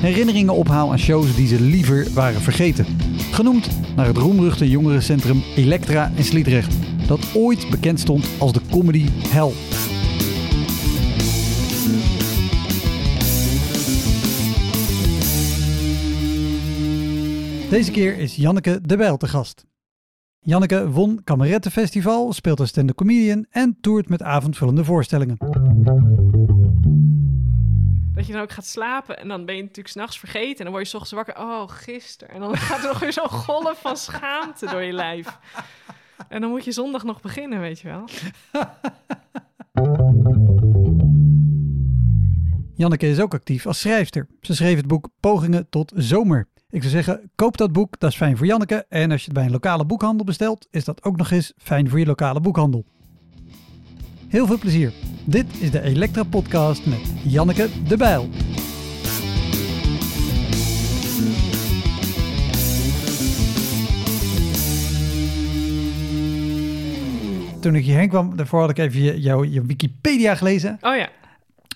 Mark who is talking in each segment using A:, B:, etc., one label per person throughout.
A: herinneringen ophaal aan shows die ze liever waren vergeten. Genoemd naar het roemruchte jongerencentrum Elektra in Sliedrecht, dat ooit bekend stond als de comedy hell. Deze keer is Janneke de Bijl te gast. Janneke won Kamerettenfestival, speelt als stand comedian en toert met avondvullende voorstellingen.
B: Dat je dan ook gaat slapen en dan ben je natuurlijk s'nachts vergeten. En dan word je s ochtends wakker. Oh, gisteren. En dan gaat er nog weer zo'n golf van schaamte door je lijf. En dan moet je zondag nog beginnen, weet je wel.
A: Janneke is ook actief als schrijfster. Ze schreef het boek Pogingen tot Zomer. Ik zou zeggen, koop dat boek, dat is fijn voor Janneke. En als je het bij een lokale boekhandel bestelt, is dat ook nog eens fijn voor je lokale boekhandel. Heel veel plezier. Dit is de Elektra Podcast met Janneke de Bijl. Toen ik hierheen kwam, daarvoor had ik even je, jouw je Wikipedia gelezen.
B: Oh ja.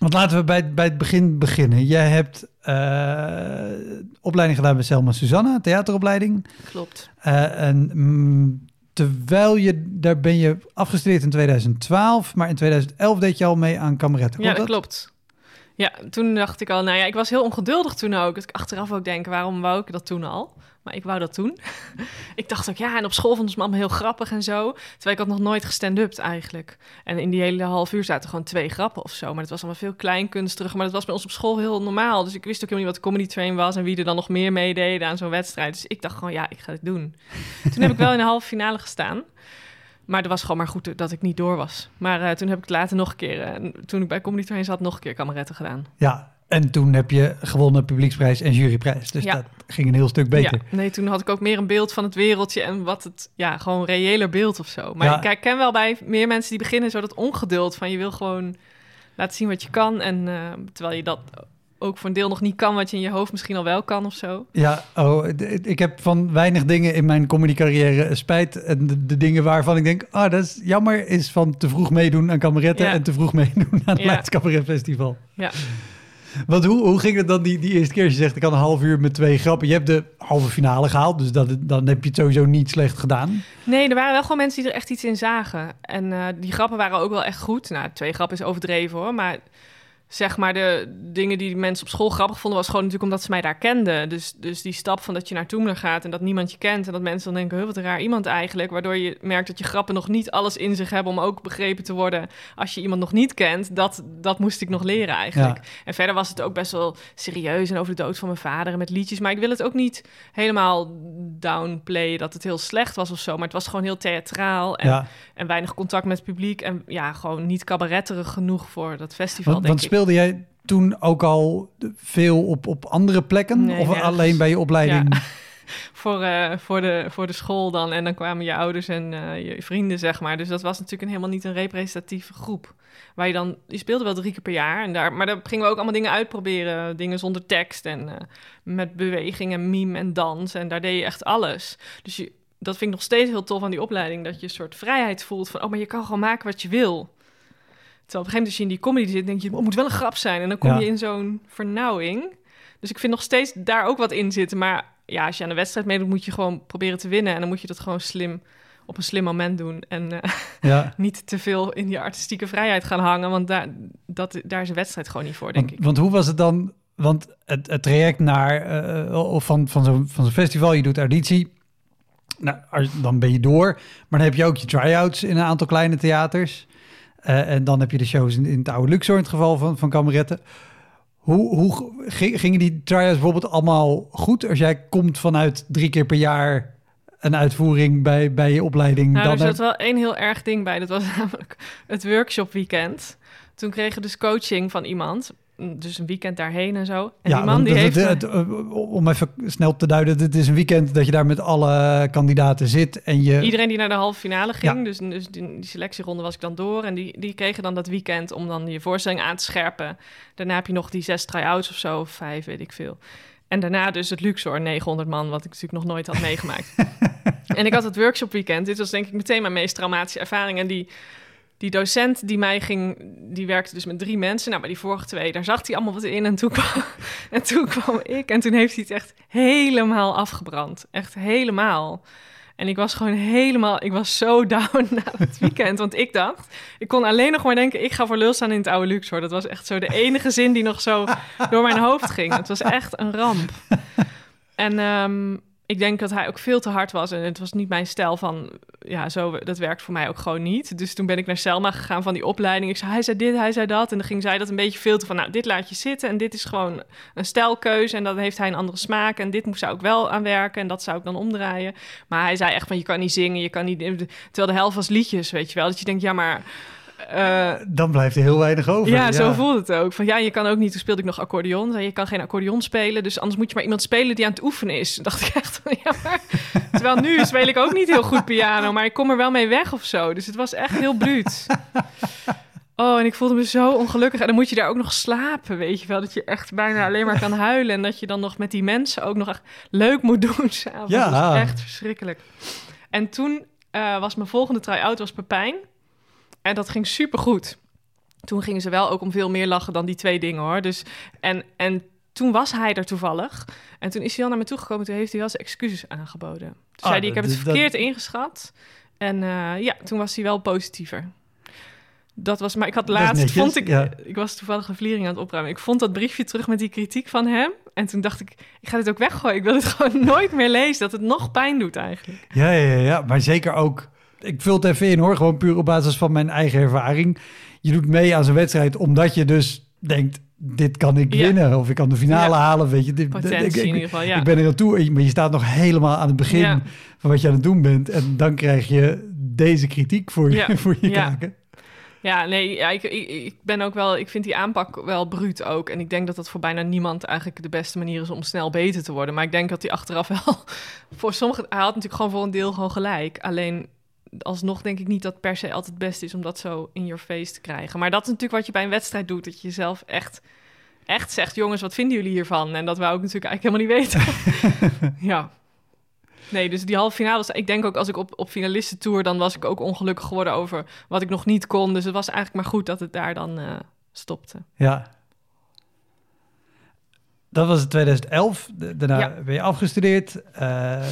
A: Want laten we bij, bij het begin beginnen. Jij hebt uh, opleiding gedaan bij Selma Susanna, theateropleiding.
B: Klopt.
A: Uh, en mm, terwijl je, daar ben je afgestudeerd in 2012, maar in 2011 deed je al mee aan kameretten.
B: Ja, dat, klopt. Ja, toen dacht ik al, nou ja, ik was heel ongeduldig toen ook. Dat ik achteraf ook denk, waarom wou ik dat toen al? Maar ik wou dat toen. ik dacht ook, ja, en op school vonden ze me allemaal heel grappig en zo. Terwijl ik had nog nooit gestand-upt eigenlijk. En in die hele half uur zaten gewoon twee grappen of zo. Maar het was allemaal veel kleinkunstig. Maar dat was bij ons op school heel normaal. Dus ik wist ook helemaal niet wat comedy train was... en wie er dan nog meer meededen aan zo'n wedstrijd. Dus ik dacht gewoon, ja, ik ga het doen. toen heb ik wel in de halve finale gestaan. Maar het was gewoon maar goed dat ik niet door was. Maar uh, toen heb ik later nog een keer... Uh, toen ik bij Comedy Train zat, nog een keer kameretten gedaan.
A: Ja, en toen heb je gewonnen publieksprijs en juryprijs. Dus ja. dat ging een heel stuk beter.
B: Ja, nee, toen had ik ook meer een beeld van het wereldje en wat het, ja, gewoon reëler beeld of zo. Maar ja. ik ken wel bij meer mensen die beginnen zo dat ongeduld van je wil gewoon laten zien wat je kan. En uh, terwijl je dat ook voor een deel nog niet kan, wat je in je hoofd misschien al wel kan of zo.
A: Ja, oh, ik heb van weinig dingen in mijn comedy carrière spijt. En de, de, dingen waarvan ik denk, ah, oh, dat is jammer, is van te vroeg meedoen aan kameretten en te vroeg meedoen aan het ja. Cabaret Festival.
B: Ja.
A: Want hoe, hoe ging het dan die, die eerste keer? Als je zegt, ik had een half uur met twee grappen. Je hebt de halve finale gehaald, dus dat, dan heb je het sowieso niet slecht gedaan.
B: Nee, er waren wel gewoon mensen die er echt iets in zagen. En uh, die grappen waren ook wel echt goed. Nou, twee grappen is overdreven hoor, maar zeg maar, de dingen die mensen op school grappig vonden, was gewoon natuurlijk omdat ze mij daar kenden. Dus, dus die stap van dat je naar Toemler gaat en dat niemand je kent en dat mensen dan denken, wat een raar iemand eigenlijk. Waardoor je merkt dat je grappen nog niet alles in zich hebben om ook begrepen te worden als je iemand nog niet kent. Dat, dat moest ik nog leren eigenlijk. En verder was het ook best wel serieus en over de dood van mijn vader en met liedjes. Maar ik wil het ook niet helemaal downplayen dat het heel slecht was of zo. Maar het was gewoon heel theatraal en, en weinig contact met het publiek. En ja, gewoon niet cabaretterig genoeg voor dat festival,
A: want,
B: denk
A: want ik speelde jij toen ook al veel op, op andere plekken?
B: Nee,
A: of
B: nergens.
A: alleen bij je opleiding?
B: Ja. voor, uh, voor, de, voor de school dan. En dan kwamen je ouders en uh, je vrienden, zeg maar. Dus dat was natuurlijk een, helemaal niet een representatieve groep. Waar je dan... Je speelde wel drie keer per jaar. En daar, maar daar gingen we ook allemaal dingen uitproberen. Dingen zonder tekst en uh, met beweging en meme en dans. En daar deed je echt alles. Dus je, dat vind ik nog steeds heel tof aan die opleiding. Dat je een soort vrijheid voelt van... Oh, maar je kan gewoon maken wat je wil. Terwijl op een gegeven moment als je in die comedy zit, denk je, het moet wel een grap zijn. En dan kom
A: Ja.
B: je in zo'n vernauwing. Dus ik vind nog steeds daar ook wat in zitten. Maar ja, als je aan de wedstrijd meedoet, moet je gewoon proberen te winnen. En dan moet je dat gewoon slim, op een slim moment doen. En eh,
A: Ja.
B: niet te veel in die artistieke vrijheid gaan hangen. Want daar, dat, daar is een wedstrijd gewoon niet voor, denk
A: Want,
B: ik.
A: want hoe was het dan? Want het, het traject naar, eh, of van, van zo'n van zo'n festival, je doet auditie. Nou, als- dan ben je door. Maar dan heb je ook je try-outs in een aantal kleine theaters. Eh, en dan heb je de shows in, in het oude Luxor, in het geval van, van Kameretten. Hoe, hoe ging- gingen die try-outs bijvoorbeeld allemaal goed? Als jij komt vanuit drie keer per jaar een uitvoering bij, bij je opleiding...
B: Nou,
A: dan
B: er zat
A: heb-
B: wel één heel erg ding bij. Dat was namelijk het workshop weekend. Toen kregen we dus coaching van iemand. Dus een weekend daarheen en zo. En die man die heeft...
A: het- het- eh, om even snel te duiden, het is een weekend dat je daar met alle kandidaten zit en je...
B: Iedereen die naar de halve finale ging,
A: Ja.
B: dus, dus die, die selectieronde was ik dan door. En die, die kregen dan dat weekend om dan je voorstelling aan te scherpen. Daarna heb je nog die zes try-outs of zo, of vijf, weet ik veel. En daarna dus het Luxor, 900 man, wat ik natuurlijk nog nooit had meegemaakt. en ik had het workshop weekend. Dit was denk ik meteen mijn meest traumatische ervaring. En die, die docent die mij ging, die werkte dus met drie mensen. Nou, maar die vorige twee, daar zag hij allemaal wat in. En toen kwam, en toen kwam ik en toen heeft hij het echt helemaal afgebrand. Echt helemaal. En ik was gewoon helemaal, ik was zo down na het weekend. Want ik dacht, ik kon alleen nog maar denken, ik ga voor lul staan in het oude Luxor. Dat was echt zo de enige zin die nog zo door mijn hoofd ging. Het was echt een ramp. En ehm, ik denk dat hij ook veel te hard was. En het was niet mijn stijl van, ja, zo, dat werkt voor mij ook gewoon niet. Dus toen ben ik naar Selma gegaan van die opleiding. Ik zei, hij zei dit, hij zei dat. En dan ging zij dat een beetje filteren van, nou, dit laat je zitten. En dit is gewoon een stijlkeuze. En dan heeft hij een andere smaak. En dit moest zou ik wel aan werken. En dat zou ik dan omdraaien. Maar hij zei echt van, je kan niet zingen, je kan niet... Terwijl de helft was liedjes, weet je wel. Dat je denkt, ja, maar... eh,
A: Dan blijft er heel weinig over.
B: ja, zo voelde het ook. Van ja, je kan ook niet. Toen speelde ik nog accordeon. Zei, Je kan geen accordeon spelen. Dus anders moet je maar iemand spelen die aan het oefenen is. Toen dacht ik echt van ja, maar. Terwijl nu speel ik ook niet heel goed piano. Maar ik kom er wel mee weg of zo. Dus het was echt heel bruut. Oh, en ik voelde me zo ongelukkig. En dan moet je daar ook nog slapen, weet je wel. Dat je echt bijna alleen maar kan huilen. En dat je dan nog met die mensen ook nog echt leuk moet doen s'avonds.
A: Ja.
B: Dat was echt verschrikkelijk. En toen eh, was mijn volgende try-out was Pepijn. En dat ging supergoed. Toen gingen ze wel ook om veel meer lachen dan die twee dingen, hoor. Dus, en, en toen was hij er toevallig. En toen is hij al naar me toegekomen. Toen heeft hij wel zijn excuses aangeboden. Toen
A: Ah,
B: zei hij, ik heb het
A: dat-
B: verkeerd ingeschat. En eh, ja, toen was hij wel positiever. Dat was, maar ik had laatst,
A: netjes,
B: vond ik,
A: ja.
B: ik was toevallig een vliering aan het opruimen. Ik vond dat briefje terug met die kritiek van hem. En toen dacht ik, ik ga dit ook weggooien. Ik wil het gewoon nooit meer lezen, dat het nog pijn doet eigenlijk.
A: Ja, ja, ja, ja, maar zeker ook. Ik vul het even in hoor, gewoon puur op basis van mijn eigen ervaring. Je doet mee aan zo'n wedstrijd omdat je dus denkt: dit kan ik
B: Ja.
A: winnen of ik kan de finale
B: Ja.
A: halen. Weet je, dit,
B: Potentie
A: ik, ik-
B: in ieder geval, ja.
A: ik ben er naartoe, maar je staat nog helemaal aan het begin
B: Ja.
A: van wat je aan het doen bent. En dan krijg je deze kritiek voor je,
B: Ja.
A: voor je
B: Ja.
A: kaken.
B: Ja, nee, ja, ik, ik, ik ben ook wel, ik vind die aanpak wel bruut ook. En ik denk dat dat voor bijna niemand eigenlijk de beste manier is om snel beter te worden. Maar ik denk dat hij achteraf wel voor sommigen, hij had natuurlijk gewoon voor een deel gewoon gelijk. Alleen alsnog denk ik niet dat per se altijd het beste is om dat zo in your face te krijgen. Maar dat is natuurlijk wat je bij een wedstrijd doet, dat je jezelf echt, echt zegt, jongens, wat vinden jullie hiervan? En dat wou ik natuurlijk eigenlijk helemaal niet weten. ja. Nee, dus die halve finale, was- ik denk ook als ik op, op finalistentour, dan was ik ook ongelukkig geworden over wat ik nog niet kon. Dus het was eigenlijk maar goed dat het daar dan eh, stopte.
A: Ja. Dat was in 2011. Da- Daarna
B: Ja.
A: ben je afgestudeerd. eh,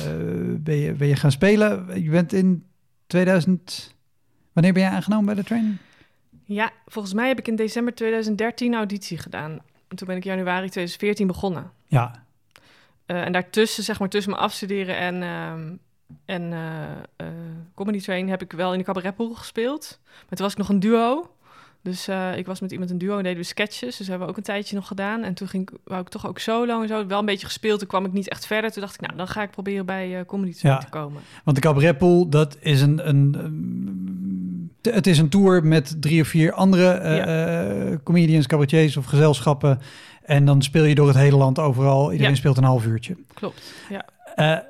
A: ben, je, ben je gaan spelen. Je bent in 2000... Wanneer ben je aangenomen bij de training?
B: Ja, volgens mij heb ik in december 2013 auditie gedaan. En toen ben ik januari 2014 begonnen.
A: Ja.
B: Eh, en daartussen, zeg maar tussen mijn afstuderen en, ehm en eh, comedy train, heb ik wel in de cabaretpool gespeeld. Maar toen was ik nog een duo. Dus eh, ik was met iemand een duo en deden we sketches. Dus hebben we ook een tijdje nog gedaan. En toen ging ik, wou ik toch ook solo en zo. Wel een beetje gespeeld. Toen kwam ik niet echt verder. Toen dacht ik, nou, dan ga ik proberen bij eh comedy
A: Ja.
B: te komen.
A: Want de cabaretpool, dat is een, een, een- het is een tour met drie of vier andere eh, eh, comedians, cabaretiers of gezelschappen. En dan speel je door het hele land overal. Iedereen
B: Ja.
A: speelt een half uurtje.
B: Klopt, ja.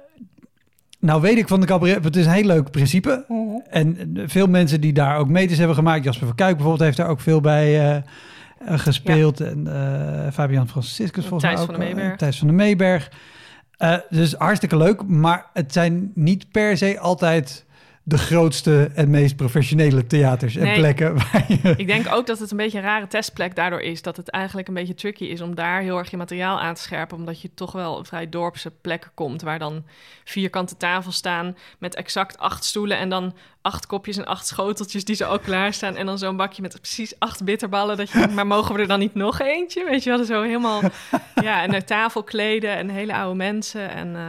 A: Nou weet ik van de cabaret, het is een heel leuk principe. En eh, veel mensen die daar ook meters hebben gemaakt. Jasper van Kuik bijvoorbeeld heeft daar ook veel bij eh, gespeeld. En eh, Fabian Franciscus volgens mij
B: van
A: ook.
B: de
A: eh,
B: Meeberg.
A: Thijs van de Meeberg. Dus hartstikke leuk. Maar het zijn niet per se altijd de grootste en meest professionele theaters en
B: Nee.
A: plekken. Waar je,
B: Ik denk ook dat het een beetje een rare testplek daardoor is. Dat het eigenlijk een beetje tricky is om daar heel erg je materiaal aan te scherpen. Omdat je toch wel op vrij dorpse plekken komt. Waar dan vierkante tafels staan met exact acht stoelen. En dan acht kopjes en acht schoteltjes die ze ook klaarstaan. En dan zo'n bakje met precies acht bitterballen. Dat je denkt, maar mogen we er dan niet nog eentje? Weet je wel, zo helemaal... Ja, en een tafel kleden en hele oude mensen. En... eh,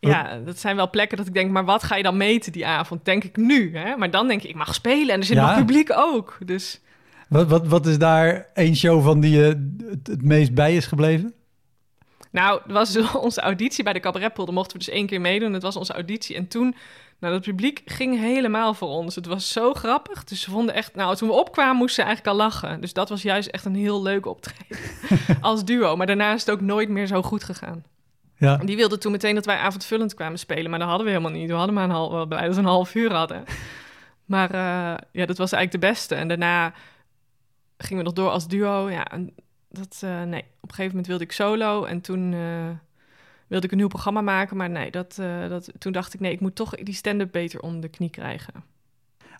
B: Ja, dat zijn wel plekken dat ik denk, maar wat ga je dan meten die avond? Denk ik nu, hè? Maar dan denk ik, ik mag spelen en er zit
A: Ja.
B: nog publiek ook. Dus
A: Wat, wat, wat is daar één show van die je het, het meest bij is gebleven?
B: Nou, het was dus onze auditie bij de Cabaretpool. Daar mochten we dus één keer meedoen. Het was onze auditie. En toen, nou, het publiek ging helemaal voor ons. Het was zo grappig. Dus ze vonden echt, nou, toen we opkwamen moesten ze eigenlijk al lachen. Dus dat was juist echt een heel leuk optreden als duo. Maar daarna is het ook nooit meer zo goed gegaan.
A: Ja.
B: Die wilden toen meteen dat wij avondvullend kwamen spelen. Maar dat hadden we helemaal niet. We hadden maar een half, blij dat we een half uur hadden. Maar eh, ja, dat was eigenlijk de beste. En daarna gingen we nog door als duo. Ja, en dat, eh, nee, op een gegeven moment wilde ik solo. En toen eh, wilde ik een nieuw programma maken. Maar nee, dat, dat, toen dacht ik, nee, ik moet toch die stand-up beter onder de knie krijgen.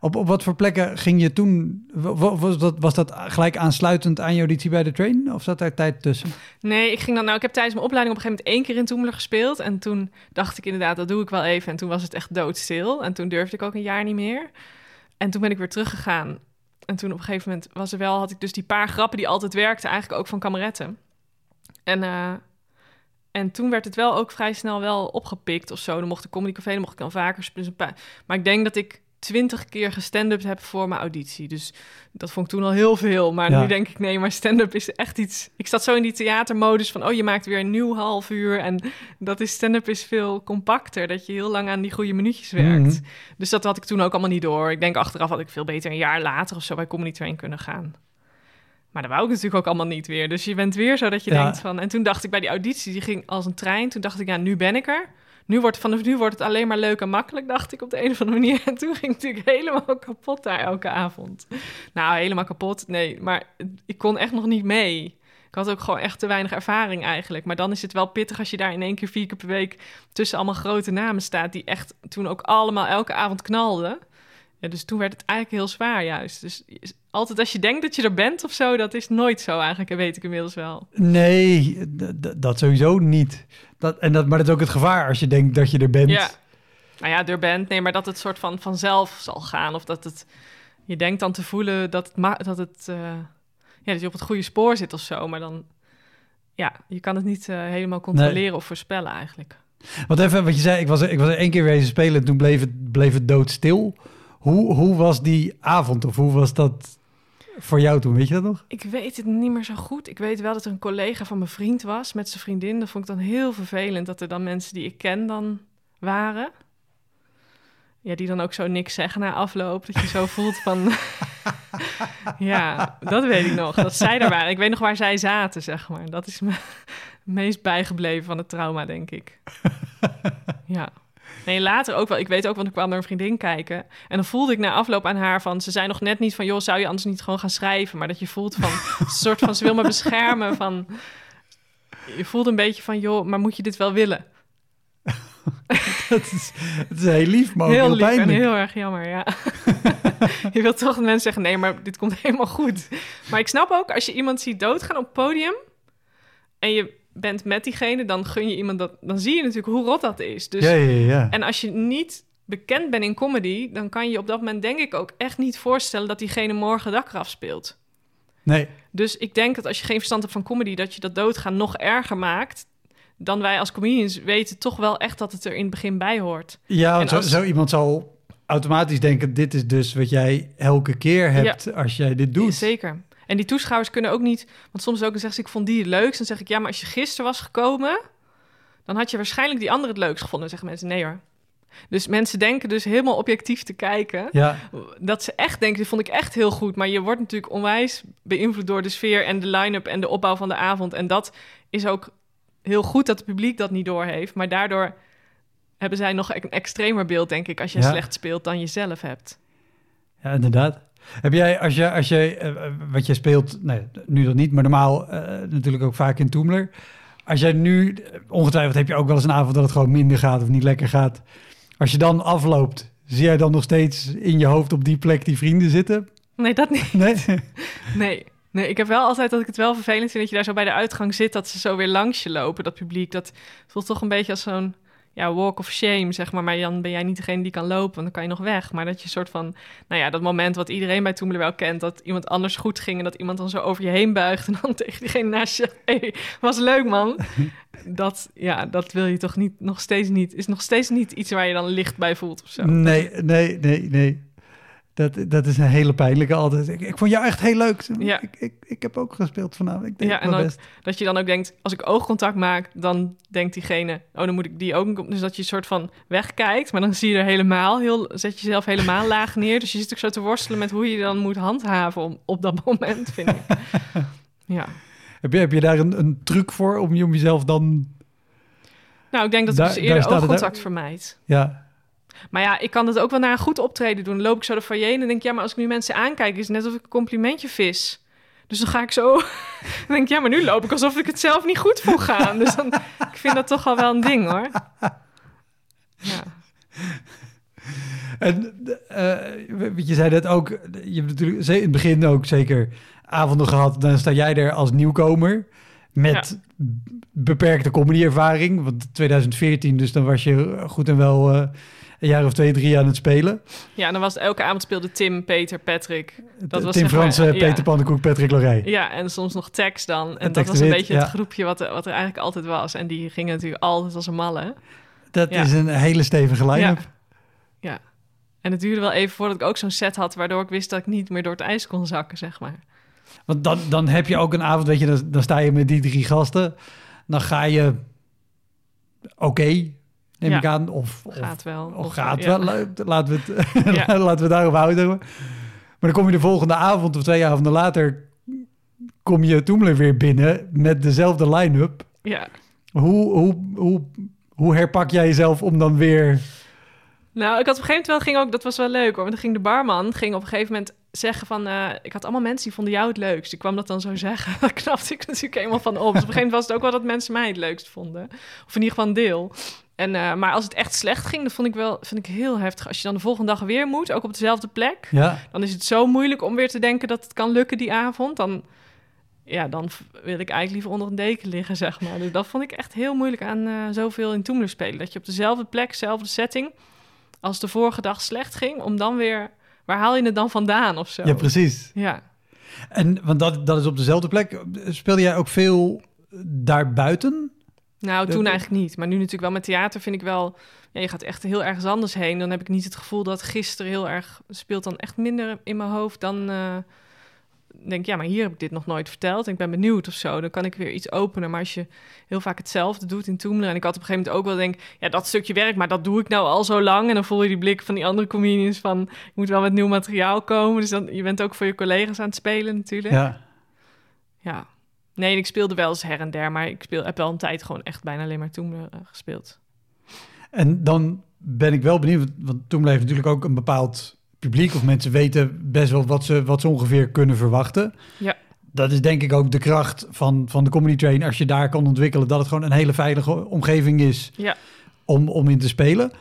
A: Op, op wat voor plekken ging je toen? wa- wa- Was dat, was dat gelijk aansluitend aan je auditie bij de train? Of zat daar tijd tussen?
B: Nee, ik ging dan, nou, ik heb tijdens mijn opleiding op een gegeven moment één keer in Toemler gespeeld. En toen dacht ik inderdaad, dat doe ik wel even. En toen was het echt doodstil. En toen durfde ik ook een jaar niet meer. En toen ben ik weer teruggegaan. En toen op een gegeven moment was er wel, had ik dus die paar grappen die altijd werkten, eigenlijk ook van kameretten. En, eh, en toen werd het wel ook vrij snel wel opgepikt of zo. Dan mocht de Comedy Café, dan mocht ik dan vaker spelen. een paar- Maar ik denk dat ik twintig keer gestand-up heb voor mijn auditie. Dus dat vond ik toen al heel veel. Maar
A: Ja.
B: nu denk ik, nee, maar stand-up is echt iets... Ik zat zo in die theatermodus van, oh, je maakt weer een nieuw half uur. En dat is stand-up is veel compacter. Dat je heel lang aan die goede minuutjes werkt.
A: Mhm.
B: Dus dat had ik toen ook allemaal niet door. Ik denk achteraf had ik veel beter een jaar later of zo bij Comedy Train kunnen gaan. Maar dat wou ik natuurlijk ook allemaal niet weer. Dus je bent weer zo dat je
A: Ja.
B: denkt van... En toen dacht ik bij die auditie, die ging als een trein. Toen dacht ik, ja, nu ben ik er. Nu wordt, vanaf nu wordt het alleen maar leuk en makkelijk, dacht ik op de een of andere manier. En toen ging ik natuurlijk helemaal kapot daar elke avond. Nou, helemaal kapot, nee. Maar ik kon echt nog niet mee. Ik had ook gewoon echt te weinig ervaring eigenlijk. Maar dan is het wel pittig als je daar in één keer vier keer per week... tussen allemaal grote namen staat... die echt toen ook allemaal elke avond knalden. Dus toen werd het eigenlijk heel zwaar juist. Dus altijd als je denkt dat je er bent of zo... dat is nooit zo eigenlijk, weet ik inmiddels wel.
A: Nee, dat sowieso niet. Dat, en dat, maar dat is ook het gevaar als je denkt dat je er bent.
B: Ja. Nou ja, er bent, nee, maar dat het soort van vanzelf zal gaan. Of dat het, je denkt dan te voelen dat het, dat het, eh, ja, dat je op het goede spoor zit of zo. Maar dan, ja, je kan het niet eh, helemaal controleren of voorspellen eigenlijk.
A: Want even wat je zei, ik was, ik was er één keer wezen spelen en toen bleef het, bleef het doodstil. Hoe, hoe was die avond of hoe was dat voor jou toen? Weet je dat nog?
B: Ik weet het niet meer zo goed. Ik weet wel dat er een collega van mijn vriend was met zijn vriendin. Dat vond ik dan heel vervelend dat er dan mensen die ik ken dan waren. Ja, die dan ook zo niks zeggen na afloop. Dat je zo voelt van... ja, dat weet ik nog. Dat zij er waren. Ik weet nog waar zij zaten, zeg maar. Dat is me het meest bijgebleven van het trauma, denk ik. ja. Nee, later ook wel. Ik weet ook, want ik kwam naar een vriendin kijken. En dan voelde ik na afloop aan haar van... Ze zei nog net niet van... joh, zou je anders niet gewoon gaan schrijven? Maar dat je voelt van... een soort van, ze wil me beschermen van... Je voelt een beetje van, joh, maar moet je dit wel willen?
A: Het is, het is heel lief, maar ook
B: heel
A: heel,
B: lief en heel erg jammer, ja. je wilt toch dat mensen zeggen, nee, maar dit komt helemaal goed. Maar ik snap ook, als je iemand ziet doodgaan op het podium... en je bent met diegene, dan gun je iemand dat... dan zie je natuurlijk hoe rot dat is. Dus,
A: Ja, ja, ja.
B: En als je niet bekend bent in comedy... dan kan je op dat moment denk ik ook echt niet voorstellen... dat diegene morgen dak eraf speelt.
A: Nee,
B: Dus ik denk dat als je geen verstand hebt van comedy... dat je dat doodgaan nog erger maakt... dan wij als comedians weten toch wel echt dat het er in het begin bij hoort.
A: ja, want zo,
B: als-
A: zo iemand zal automatisch denken... dit is dus wat jij elke keer hebt als jij dit doet.
B: Zeker. En die toeschouwers kunnen ook niet... Want soms ook dan zeggen ze, ik vond die het leukst. Dan zeg ik, ja, maar als je gisteren was gekomen... dan had je waarschijnlijk die andere het leukst gevonden. Dan zeggen mensen, nee hoor. Dus mensen denken dus helemaal objectief te kijken.
A: Ja,
B: Dat ze echt denken, dit vond ik echt heel goed. Maar je wordt natuurlijk onwijs beïnvloed door de sfeer... en de line-up en de opbouw van de avond. En dat is ook heel goed dat het publiek dat niet doorheeft. Maar daardoor hebben zij nog een extremer beeld, denk ik... als je
A: Ja.
B: slecht speelt dan je zelf hebt.
A: ja inderdaad. Heb jij, als je, als je eh, wat jij speelt, nee, nu dat niet, maar normaal eh, natuurlijk ook vaak in Toemler. Als jij nu, eh, ongetwijfeld heb je ook wel eens een avond dat het gewoon minder gaat of niet lekker gaat. Als je dan afloopt, zie jij dan nog steeds in je hoofd op die plek die vrienden zitten?
B: Nee, dat niet.
A: Nee?
B: Nee. Nee, ik heb wel altijd dat ik het wel vervelend vind dat je daar zo bij de uitgang zit, dat ze zo weer langs je lopen, dat publiek. Dat voelt toch een beetje als zo'n ja, walk of shame, zeg maar. Maar dan ben jij niet degene die kan lopen, want dan kan je nog weg. Maar dat je soort van, nou ja, dat moment wat iedereen bij Toemler wel kent, dat iemand anders goed ging en dat iemand dan zo over je heen buigt en dan tegen diegene naast je, hey, was leuk man. dat, ja, dat wil je toch niet, nog steeds niet, is nog steeds niet iets waar je dan licht bij voelt of zo.
A: Nee, nee, nee, nee. Dat, dat is een hele pijnlijke altijd. Ik, ik vond jou echt heel leuk.
B: Ja.
A: Ik, ik, ik heb ook gespeeld vanavond. Ik denk
B: Ja, en ook
A: best.
B: dat je dan ook denkt, als ik oogcontact maak, dan denkt diegene, oh, dan moet ik die ook. Dus dat je een soort van wegkijkt, maar dan zie je er helemaal, heel, zet je jezelf helemaal laag neer. Dus je zit ook zo te worstelen met hoe je dan moet handhaven om, op dat moment, vind ik. Ja.
A: Heb je, heb je daar een, een truc voor om, je- om jezelf dan...
B: Nou, ik denk dat ik dus eerder oogcontact vermijd.
A: Ja,
B: Maar ja, ik kan het ook wel na een goed optreden doen. Dan loop ik zo de foyer in en denk ik, ja, maar als ik nu mensen aankijk, is het net alsof ik een complimentje vis. Dus dan ga ik zo, dan denk ik, ja, maar nu loop ik alsof ik het zelf niet goed voel gaan. Dus dan, ik vind dat toch wel wel een ding, hoor. Ja.
A: En eh, je zei dat ook, je hebt natuurlijk in het begin ook zeker avonden gehad. Dan sta jij er als nieuwkomer met beperkte comedyervaring. Want 2014, dus dan was je goed en wel eh, een jaar of twee, drie aan het spelen.
B: ja, en dan was het elke avond speelde Tim, Peter, Patrick. Dat was
A: Tim
B: maar,
A: Frans, eh,
B: ja.
A: Peter Pannenkoek, Patrick Lorij.
B: Ja, en soms nog Tex dan. En,
A: En
B: dat was een
A: Wit,
B: beetje het
A: ja.
B: groepje wat er, wat er eigenlijk altijd was. En die gingen natuurlijk altijd als een malle.
A: Dat
B: Ja.
A: is een hele stevige line-up.
B: Ja. En het duurde wel even voordat ik ook zo'n set had... waardoor ik wist dat ik niet meer door het ijs kon zakken, zeg maar.
A: Want dan, dan heb je ook een avond, weet je, dan, dan sta je met die drie gasten. Dan ga je oké, neem
B: Ja.
A: ik aan. Of, of,
B: Gaat wel.
A: of
B: Of-
A: gaat
B: ja.
A: wel. La- Laten we het,
B: Ja.
A: laten we daarop houden. Maar dan kom je de volgende avond of twee avonden later... kom je Toemler weer binnen met dezelfde line-up.
B: Ja.
A: Hoe, hoe, hoe, hoe herpak jij jezelf om dan weer...
B: Nou, ik had op een gegeven moment wel, ging ook, dat was wel leuk hoor. Want dan ging de barman ging op een gegeven moment zeggen van, eh, ik had allemaal mensen die vonden jou het leukst. Ik kwam dat dan zo zeggen. Daar knapte ik natuurlijk helemaal van op. Dus op een gegeven moment was het ook wel dat mensen mij het leukst vonden. Of in ieder geval een deel. En, eh, maar als het echt slecht ging, dat vond ik wel vind ik heel heftig. Als je dan de volgende dag weer moet, ook op dezelfde plek,
A: Ja,
B: dan is het zo moeilijk om weer te denken dat het kan lukken die avond. Dan, ja, dan wil ik eigenlijk liever onder een deken liggen, zeg maar. Dus dat vond ik echt heel moeilijk aan eh, zoveel in Toemler spelen. Dat je op dezelfde plek, dezelfde setting, als de vorige dag slecht ging, om dan weer... Waar haal je het dan vandaan of zo?
A: ja, precies.
B: Ja.
A: En want dat, dat is op dezelfde plek. Speelde jij ook veel daarbuiten?
B: Nou, toen eigenlijk niet. Maar nu natuurlijk wel met theater vind ik wel... Ja, je gaat echt heel ergens anders heen. Dan heb ik niet het gevoel dat gisteren heel erg... speelt dan echt minder in mijn hoofd dan... eh, denk ik, ja, maar hier heb ik dit nog nooit verteld. En ik ben benieuwd of zo. Dan kan ik weer iets openen. Maar als je heel vaak hetzelfde doet in Toemler... en ik had op een gegeven moment ook wel denk... ja, dat stukje werk, maar dat doe ik nou al zo lang. En dan voel je die blik van die andere comedians van... ik moet wel met nieuw materiaal komen. Dus dan, je bent ook voor je collega's aan het spelen natuurlijk.
A: Ja.
B: Ja. Nee, ik speelde wel eens her en der, maar ik speel, heb wel een tijd gewoon echt bijna alleen maar toen eh, gespeeld.
A: En dan ben ik wel benieuwd, want toen bleef natuurlijk ook een bepaald publiek of mensen weten best wel wat ze, wat ze ongeveer kunnen verwachten.
B: Ja.
A: Dat is denk ik ook de kracht van, van de comedy train. Als je daar kan ontwikkelen, dat het gewoon een hele veilige omgeving is
B: Ja.
A: om, om in te spelen.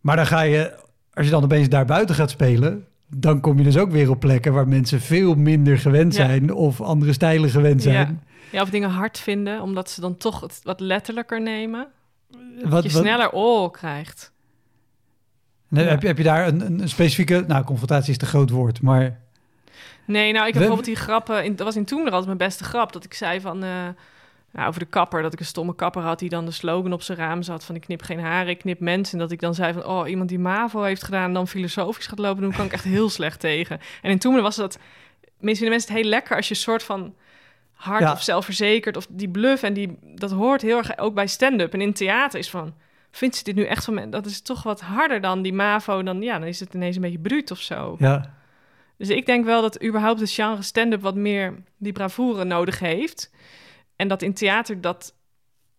A: Maar dan ga je, als je dan opeens daar buiten gaat spelen, dan kom je dus ook weer op plekken waar mensen veel minder gewend
B: Ja.
A: zijn of andere stijlen gewend zijn.
B: Ja, of dingen hard vinden, omdat ze dan toch het wat letterlijker nemen.
A: Wat,
B: Dat je
A: wat-
B: sneller oor krijgt.
A: heb,
B: Ja.
A: heb, je, heb je daar een, een specifieke, nou confrontatie is te groot woord, maar
B: Nee, nou, ik heb
A: We-
B: bijvoorbeeld die grappen... In, dat was in Toemler altijd mijn beste grap. Dat ik zei van... eh, nou, over de kapper, dat ik een stomme kapper had... die dan de slogan op zijn raam zat van... ik knip geen haren, ik knip mensen. En dat ik dan zei van... oh, iemand die MAVO heeft gedaan... en dan filosofisch gaat lopen doen... kan ik echt heel slecht tegen. En in Toemler was dat... Mensen vinden mensen het heel lekker als je een soort van... hard
A: Ja.
B: of zelfverzekerd of die bluff... en die, dat hoort heel erg ook bij stand-up. En in theater is van... vindt ze dit nu echt van me? Dat is toch wat harder dan die MAVO. Dan, ja, dan is het ineens een beetje bruut of zo.
A: ja.
B: Dus ik denk wel dat überhaupt het genre stand-up wat meer die bravoure nodig heeft. En dat in theater dat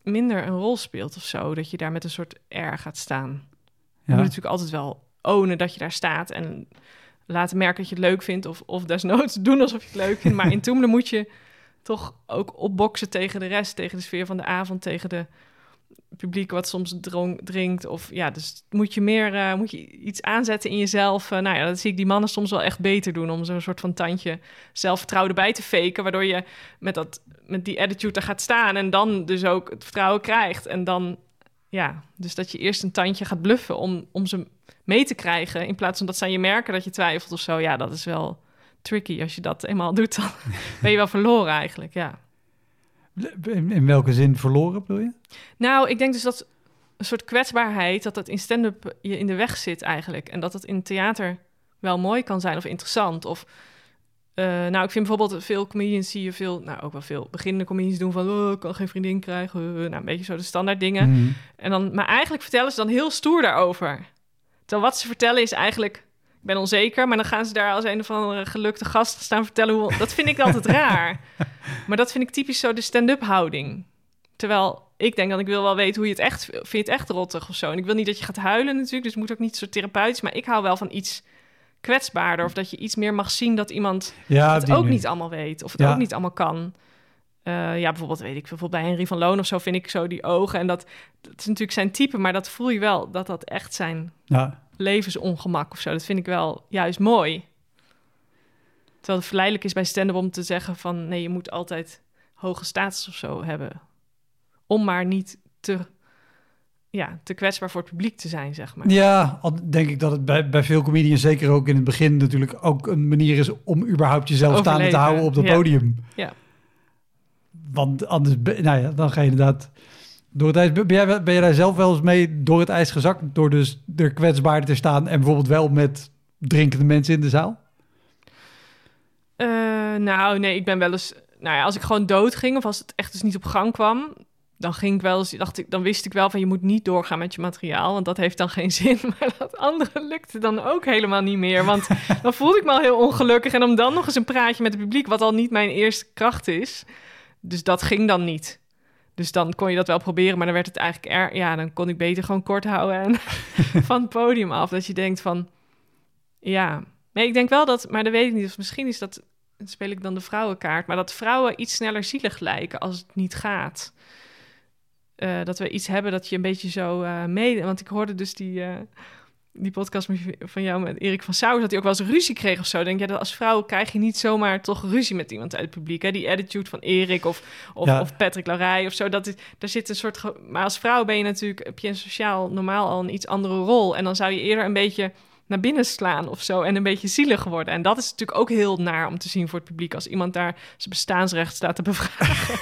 B: minder een rol speelt of zo. Dat je daar met een soort R gaat staan. Je
A: Ja.
B: moet natuurlijk altijd wel ownen dat je daar staat. En laten merken dat je het leuk vindt. Of, of desnoods doen alsof je het leuk vindt. Maar in Toemelen moet je toch ook opboksen tegen de rest. Tegen de sfeer van de avond. Tegen de publiek wat soms dronk, drinkt. Of ja, dus moet je meer eh, moet je iets aanzetten in jezelf. Eh, nou ja, dat zie ik die mannen soms wel echt beter doen. Om zo'n soort van tandje zelfvertrouwen erbij te faken. Waardoor je met, dat, met die attitude er gaat staan. En dan dus ook het vertrouwen krijgt. En dan ja, dus dat je eerst een tandje gaat bluffen om, om ze mee te krijgen. In plaats van dat zij je merken dat je twijfelt of zo. Ja, dat is wel tricky. Als je dat eenmaal doet, dan ben je wel verloren eigenlijk, ja.
A: In, in welke zin verloren bedoel je?
B: Nou, ik denk dus dat een soort kwetsbaarheid, dat dat in stand-up je in de weg zit eigenlijk. En dat het in theater wel mooi kan zijn of interessant. Of, eh, nou, ik vind bijvoorbeeld veel comedians zie je veel, nou ook wel veel beginnende comedians doen van, oh, ik kan geen vriendin krijgen. Uh, nou, een beetje zo de standaard dingen.
A: Mhm.
B: En dan, maar eigenlijk vertellen ze dan heel stoer daarover. Terwijl wat ze vertellen is eigenlijk, ben onzeker, maar dan gaan ze daar als een of andere gelukte gast staan vertellen hoe. Dat vind ik altijd raar. Maar dat vind ik typisch zo de stand-up houding. Terwijl ik denk dat ik wil wel weten hoe je het echt vind je het echt rottig of zo. En ik wil niet dat je gaat huilen natuurlijk, dus het moet ook niet zo therapeutisch. Maar ik hou wel van iets kwetsbaarder of dat je iets meer mag zien dat iemand
A: Ja,
B: het ook niet allemaal weet of het
A: Ja.
B: ook niet allemaal kan. Eh, ja, bijvoorbeeld weet ik bijvoorbeeld bij Henry van Loon of zo vind ik zo die ogen en dat, dat is natuurlijk zijn type, maar dat voel je wel dat dat echt zijn
A: Ja.
B: Levensongemak of zo. Dat vind ik wel juist mooi. Terwijl het verleidelijk is bij stand-up om te zeggen van... nee, je moet altijd hoge status of zo hebben. Om maar niet te, ja, te kwetsbaar voor het publiek te zijn, zeg maar.
A: Ja, al denk ik dat het bij, bij veel comedians, zeker ook in het begin, natuurlijk ook een manier is om überhaupt jezelf staande te houden op dat
B: ja.
A: podium.
B: Ja.
A: Want anders, nou ja, dan ga je inderdaad door het ijs. Ben jij, ben jij daar zelf wel eens mee door het ijs gezakt? Door dus er kwetsbaarder te staan en bijvoorbeeld wel met drinkende mensen in de zaal?
B: Eh, nou, nee, ik ben wel eens... Nou ja, als ik gewoon dood ging of als het echt dus niet op gang kwam... dan ging ik wel eens, dacht ik, dan wist ik wel van je moet niet doorgaan met je materiaal, want dat heeft dan geen zin. Maar dat andere lukte dan ook helemaal niet meer, want dan voelde ik me al heel ongelukkig en om dan nog eens een praatje met het publiek, wat al niet mijn eerste kracht is, dus dat ging dan niet. Dus dan kon je dat wel proberen, maar dan werd het eigenlijk er, ja, dan kon ik beter gewoon kort houden en van het podium af. Dat je denkt van, ja, nee, ik denk wel dat, maar dat weet ik niet, of misschien is dat, dan speel ik dan de vrouwenkaart, maar dat vrouwen iets sneller zielig lijken als het niet gaat. Eh, dat we iets hebben dat je een beetje zo eh mee... Want ik hoorde dus die, eh, die podcast van jou met Erik van Sauers... dat hij ook wel eens ruzie kreeg of zo. Denk je dat als vrouw krijg je niet zomaar toch ruzie met iemand uit het publiek. Hè? Die attitude van Erik of, of,
A: Ja.
B: of Patrick Larij of zo. Dat is, daar zit een soort... Maar als vrouw ben je natuurlijk... heb je een sociaal normaal al een iets andere rol. En dan zou je eerder een beetje naar binnen slaan of zo... en een beetje zielig worden. En dat is natuurlijk ook heel naar om te zien voor het publiek... als iemand daar zijn bestaansrecht staat te bevragen.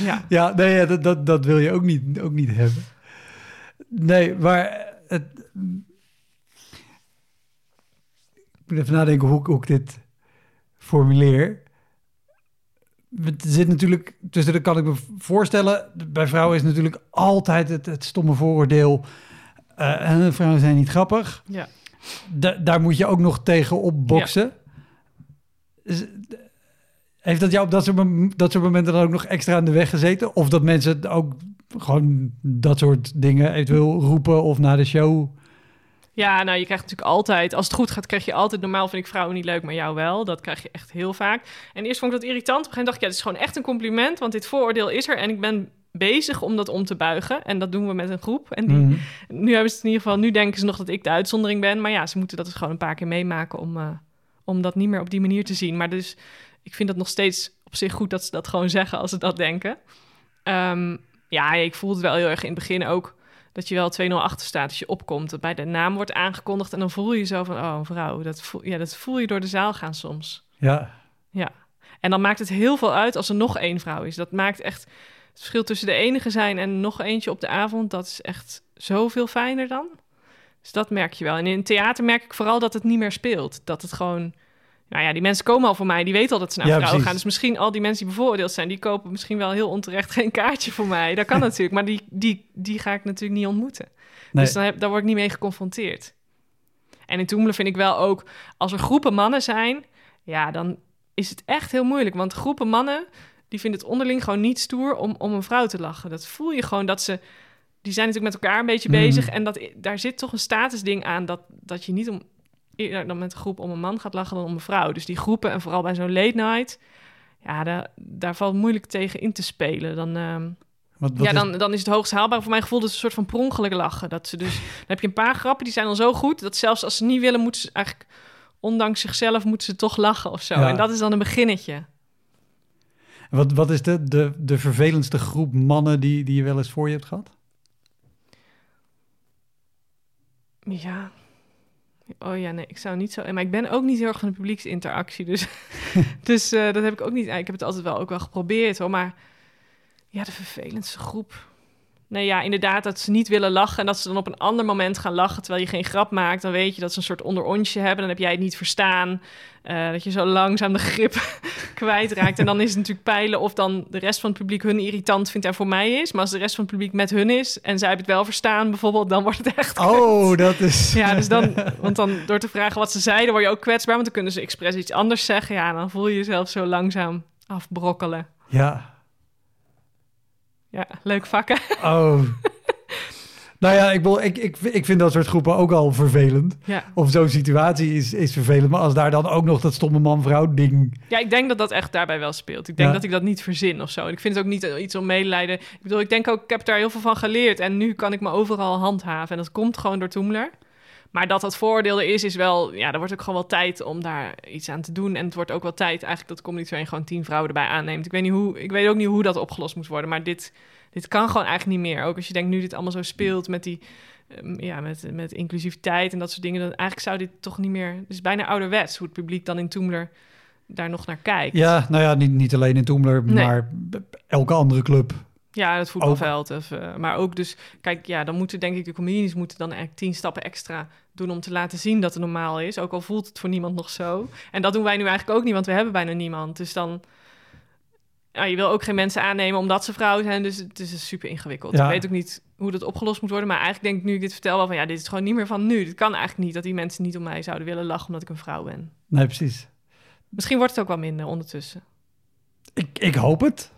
B: ja.
A: Ja, nee, dat, dat, dat wil je ook niet, ook niet hebben. Nee, maar het... Ik moet even nadenken hoe, ik- hoe ik dit formuleer. Het zit natuurlijk, dus dat kan ik me voorstellen. Bij vrouwen is natuurlijk altijd het, het stomme vooroordeel. eh, en vrouwen zijn niet grappig.
B: Ja.
A: Da- daar moet je ook nog tegen opboksen. Is- Heeft dat jou op dat soort, dat soort momenten dan ook nog extra aan de weg gezeten? Of dat mensen ook gewoon dat soort dingen eventueel roepen of na de show?
B: Ja, nou, je krijgt natuurlijk altijd... Als het goed gaat, krijg je altijd... Normaal vind ik vrouwen niet leuk, maar jou wel. Dat krijg je echt heel vaak. En eerst vond ik dat irritant. Op een gegeven moment dacht ik, ja, dit is gewoon echt een compliment. Want dit vooroordeel is er. En ik ben bezig om dat om te buigen. En dat doen we met een groep. En die,
A: Mhm.
B: nu hebben ze het in ieder geval... Nu denken ze nog dat ik de uitzondering ben. Maar ja, ze moeten dat dus gewoon een paar keer meemaken... om, eh, om dat niet meer op die manier te zien. Maar dus, ik vind het nog steeds op zich goed... dat ze dat gewoon zeggen als ze dat denken. Ehm, ja, ik voelde het wel heel erg in het begin ook dat je wel 2-0 achter staat als je opkomt. Dat bij de naam wordt aangekondigd en dan voel je zo van... oh, een vrouw, dat voel, ja, dat voel je door de zaal gaan soms.
A: Ja,
B: Ja. En dan maakt het heel veel uit als er nog één vrouw is. Dat maakt echt... Het verschil tussen de enige zijn en nog eentje op de avond... dat is echt zoveel fijner dan. Dus dat merk je wel. En in theater merk ik vooral dat het niet meer speelt. Dat het gewoon... Nou ja, die mensen komen al voor mij. Die weten al dat ze naar
A: Ja,
B: vrouwen gaan. Dus misschien al die mensen die bevoordeeld zijn... die kopen misschien wel heel onterecht geen kaartje voor mij. Dat kan natuurlijk. Maar die, die, die ga ik natuurlijk niet ontmoeten.
A: nee.
B: Dus dan heb, daar word ik niet mee geconfronteerd. En in Toemelen vind ik wel ook, als er groepen mannen zijn, ja, dan is het echt heel moeilijk. Want groepen mannen, die vinden het onderling gewoon niet stoer om, om een vrouw te lachen. Dat voel je gewoon dat ze, die zijn natuurlijk met elkaar een beetje
A: Mhm.
B: bezig. En dat, daar zit toch een statusding aan dat, dat je niet om, eerder dan met een groep om een man gaat lachen dan om een vrouw. Dus die groepen, en vooral bij zo'n late night, ja, daar, daar valt moeilijk tegen in te spelen. Dan... ehm,
A: Wat, wat
B: ja,
A: is-
B: dan, dan is het hoogst haalbaar. Voor mijn gevoel dat het een soort van prongelijk lachen. Dat ze dus, dan heb je een paar grappen die zijn al zo goed... dat zelfs als ze niet willen, moeten ze eigenlijk... ondanks zichzelf moeten ze toch lachen of zo.
A: Ja.
B: En dat is dan een beginnetje.
A: Wat, wat is de, de, de vervelendste groep mannen die, die je wel eens voor je hebt gehad?
B: Ja. Oh ja, nee, ik zou niet zo... Maar ik ben ook niet heel erg van de publieksinteractie, dus, dus eh, dat heb ik ook niet... Ik heb het altijd wel ook wel geprobeerd, hoor, maar... Ja, de vervelendste groep. Nee, ja, inderdaad, dat ze niet willen lachen en dat ze dan op een ander moment gaan lachen terwijl je geen grap maakt. Dan weet je dat ze een soort onderontje hebben. Dan heb jij het niet verstaan. Eh, dat je zo langzaam de grip kwijtraakt. En dan is het natuurlijk peilen of dan de rest van het publiek hun irritant vindt en voor mij is. Maar als de rest van het publiek met hun is en zij hebben het wel verstaan, bijvoorbeeld, dan wordt het echt.
A: Oh, dat is.
B: Ja, dus dan, want dan door te vragen wat ze zeiden, word je ook kwetsbaar. Want dan kunnen ze expres iets anders zeggen. Ja, dan voel je jezelf zo langzaam afbrokkelen.
A: Ja.
B: Ja, leuk vakken.
A: Oh. nou ja, ik, ik, ik, ik vind dat soort groepen ook al vervelend.
B: Ja.
A: Of zo'n situatie is, is vervelend. Maar als daar dan ook nog dat stomme man-vrouw ding...
B: Ja, ik denk dat dat echt daarbij wel speelt. Ik denk
A: Ja.
B: dat ik dat niet verzin of zo. En ik vind het ook niet iets om medelijden. Ik bedoel, ik denk ook, ik heb daar heel veel van geleerd. En nu kan ik me overal handhaven. En dat komt gewoon door Toemler. Maar dat dat vooroordeel er is, is wel... Ja, er wordt ook gewoon wel tijd om daar iets aan te doen. En het wordt ook wel tijd eigenlijk dat Comedy Train gewoon tien vrouwen erbij aanneemt. Ik weet, niet hoe, ik weet ook niet hoe dat opgelost moet worden. Maar dit, dit kan gewoon eigenlijk niet meer. Ook als je denkt, nu dit allemaal zo speelt met die... ehm, Ja, met, met inclusiviteit en dat soort dingen. Dan eigenlijk zou dit toch niet meer... Het is bijna ouderwets hoe het publiek dan in Toemler daar nog naar kijkt.
A: Ja, nou ja, niet, niet alleen in Toemler,
B: Nee.
A: maar elke andere club.
B: Ja, het voetbalveld. Of, eh, maar ook dus, kijk, ja, dan moeten denk ik de comedians moeten dan eigenlijk tien stappen extra doen om te laten zien dat het normaal is. Ook al voelt het voor niemand nog zo. En dat doen wij nu eigenlijk ook niet, want we hebben bijna niemand. Dus dan, je wil ook geen mensen aannemen omdat ze vrouw zijn. Dus het is super ingewikkeld.
A: Ja.
B: Ik weet ook niet hoe dat opgelost moet worden. Maar eigenlijk denk ik nu ik dit vertel wel van, ja, dit is gewoon niet meer van nu. Het kan eigenlijk niet dat die mensen niet om mij zouden willen lachen omdat ik een vrouw ben.
A: Nee, precies.
B: Misschien wordt het ook wel minder ondertussen.
A: Ik, ik hoop het.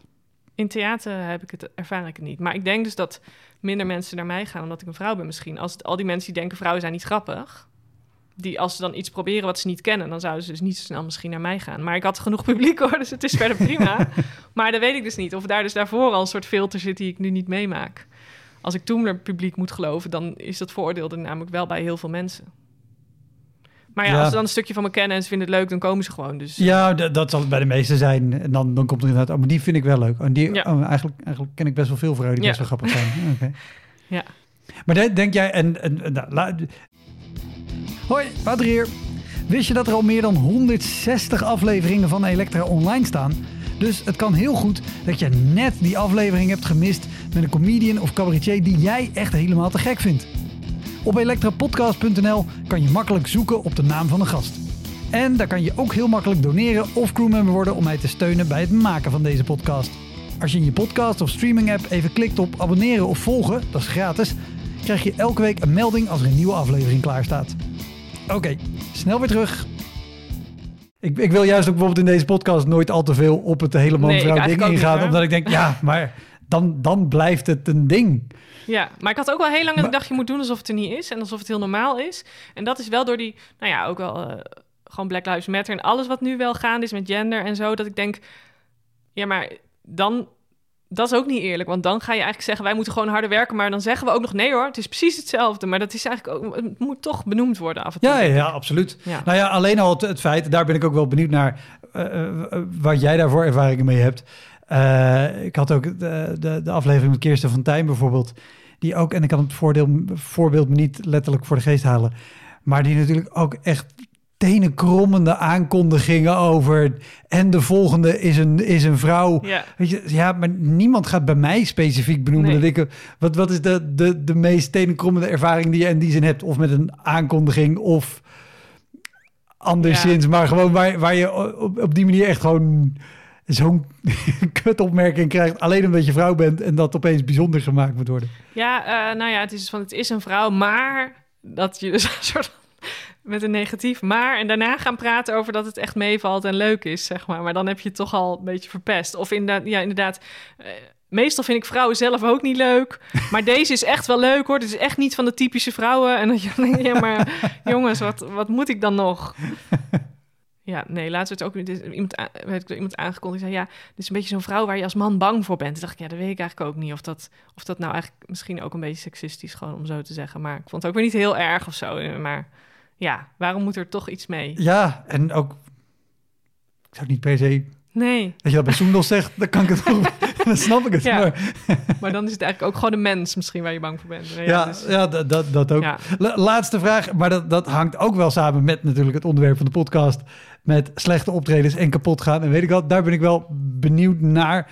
B: In theater heb ik het, ervaar ik het niet. Maar ik denk dus dat minder mensen naar mij gaan omdat ik een vrouw ben misschien. Als het, al die mensen die denken vrouwen zijn niet grappig... die als ze dan iets proberen wat ze niet kennen... dan zouden ze dus niet zo snel misschien naar mij gaan. Maar ik had genoeg publiek hoor, dus het is verder prima. maar dat weet ik dus niet. Of daar dus daarvoor al een soort filter zit die ik nu niet meemaak. Als ik Toemler publiek moet geloven... dan is dat vooroordeel er namelijk wel bij heel veel mensen. Maar ja,
A: Ja.
B: als ze dan een stukje van me kennen en ze vinden het leuk... dan komen ze gewoon. Dus
A: Ja, d- dat zal het bij de meeste zijn. En dan, dan komt er inderdaad, oh, maar die vind ik wel leuk. En die,
B: Ja.
A: oh, eigenlijk, eigenlijk ken ik best wel veel vrouwen die
B: Ja.
A: best wel grappig zijn. Ja, Oké.
B: Ja.
A: Maar de- denk jij, en, en, en, nou, la- Hoi, Wouter hier. Wist je dat er al meer dan 160 afleveringen van Elektra online staan? Dus het kan heel goed dat je net die aflevering hebt gemist met een comedian of cabaretier die jij echt helemaal te gek vindt. Op elektrapodcast.nl kan je makkelijk zoeken op de naam van de gast. En daar kan je ook heel makkelijk doneren of crewmember worden om mij te steunen bij het maken van deze podcast. Als je in je podcast of streaming app even klikt op abonneren of volgen, dat is gratis, krijg je elke week een melding als er een nieuwe aflevering klaar staat. Oké, snel weer terug. Ik, ik wil juist ook bijvoorbeeld in deze podcast nooit al te veel op het hele
B: Nee,
A: man-vrouw ding
B: niet,
A: ingaan. omdat ik denk, ja, maar dan, dan blijft het een ding.
B: Ja, maar ik had ook wel heel lang dat ik dacht, je moet doen alsof het er niet is en alsof het heel normaal is. En dat is wel door die, nou ja, ook wel eh, gewoon Black Lives Matter en alles wat nu wel gaande is met gender en zo, dat ik denk, ja, maar dan, dat is ook niet eerlijk, want dan ga je eigenlijk zeggen, wij moeten gewoon harder werken, maar dan zeggen we ook nog, nee hoor, het is precies hetzelfde, maar dat is eigenlijk ook, het moet toch benoemd worden af en toe.
A: Ja, ja, ja, absoluut.
B: Ja.
A: Nou ja, alleen al het, het feit, daar ben ik ook wel benieuwd naar eh, eh, wat jij daarvoor ervaringen mee hebt. Eh, ik had ook de, de, de aflevering met Kirsten van Tijn bijvoorbeeld, die ook, en ik kan het voordeel, voorbeeld me niet letterlijk voor de geest halen, maar die natuurlijk ook echt tenenkrommende aankondigingen over en de volgende is een, is een vrouw.
B: Ja.
A: Weet je, ja, maar niemand gaat bij mij specifiek benoemen
B: Nee.
A: dat ik... Wat, wat is de, de, de meest tenenkrommende ervaring die je in die zin hebt? Of met een aankondiging of anderszins. Maar gewoon waar, waar je op, op die manier echt gewoon zo'n kutopmerking krijgt. Alleen omdat je vrouw bent en dat opeens bijzonder gemaakt moet worden.
B: Ja, eh, nou ja, het is van het is een vrouw, maar dat je dus een soort met een negatief maar en daarna gaan praten over dat het echt meevalt en leuk is, zeg maar. Maar dan heb je het toch al een beetje verpest. Of inderdaad, ja, inderdaad. eh, meestal vind ik vrouwen zelf ook niet leuk, maar deze is echt wel leuk hoor. Dit is echt niet van de typische vrouwen. En dat je dan denkt, ja, maar jongens, wat, wat moet ik dan nog? Ja, nee, laatst werd ook iemand, werd door iemand aangekondigd. Die zei, ja, dit is een beetje zo'n vrouw waar je als man bang voor bent. Toen dacht ik, ja, dat weet ik eigenlijk ook niet. Of dat, of dat nou eigenlijk misschien ook een beetje seksistisch, gewoon om zo te zeggen. Maar ik vond het ook weer niet heel erg of zo. eh, Maar ja, waarom moet er toch iets mee?
A: Ja, en ook... Ik zou niet per se
B: Nee.
A: Als je dat bij Soendel zegt, dan kan ik het ook. dan snap ik het.
B: Ja.
A: Maar,
B: Maar dan is het eigenlijk ook gewoon een mens misschien waar je bang voor bent. Ja,
A: ja,
B: dus-
A: ja dat, dat, dat ook. Laatste vraag, maar dat, dat hangt ook wel samen met natuurlijk het onderwerp van de podcast. Met slechte optredens en kapot gaan. En weet ik wat, daar ben ik wel benieuwd naar.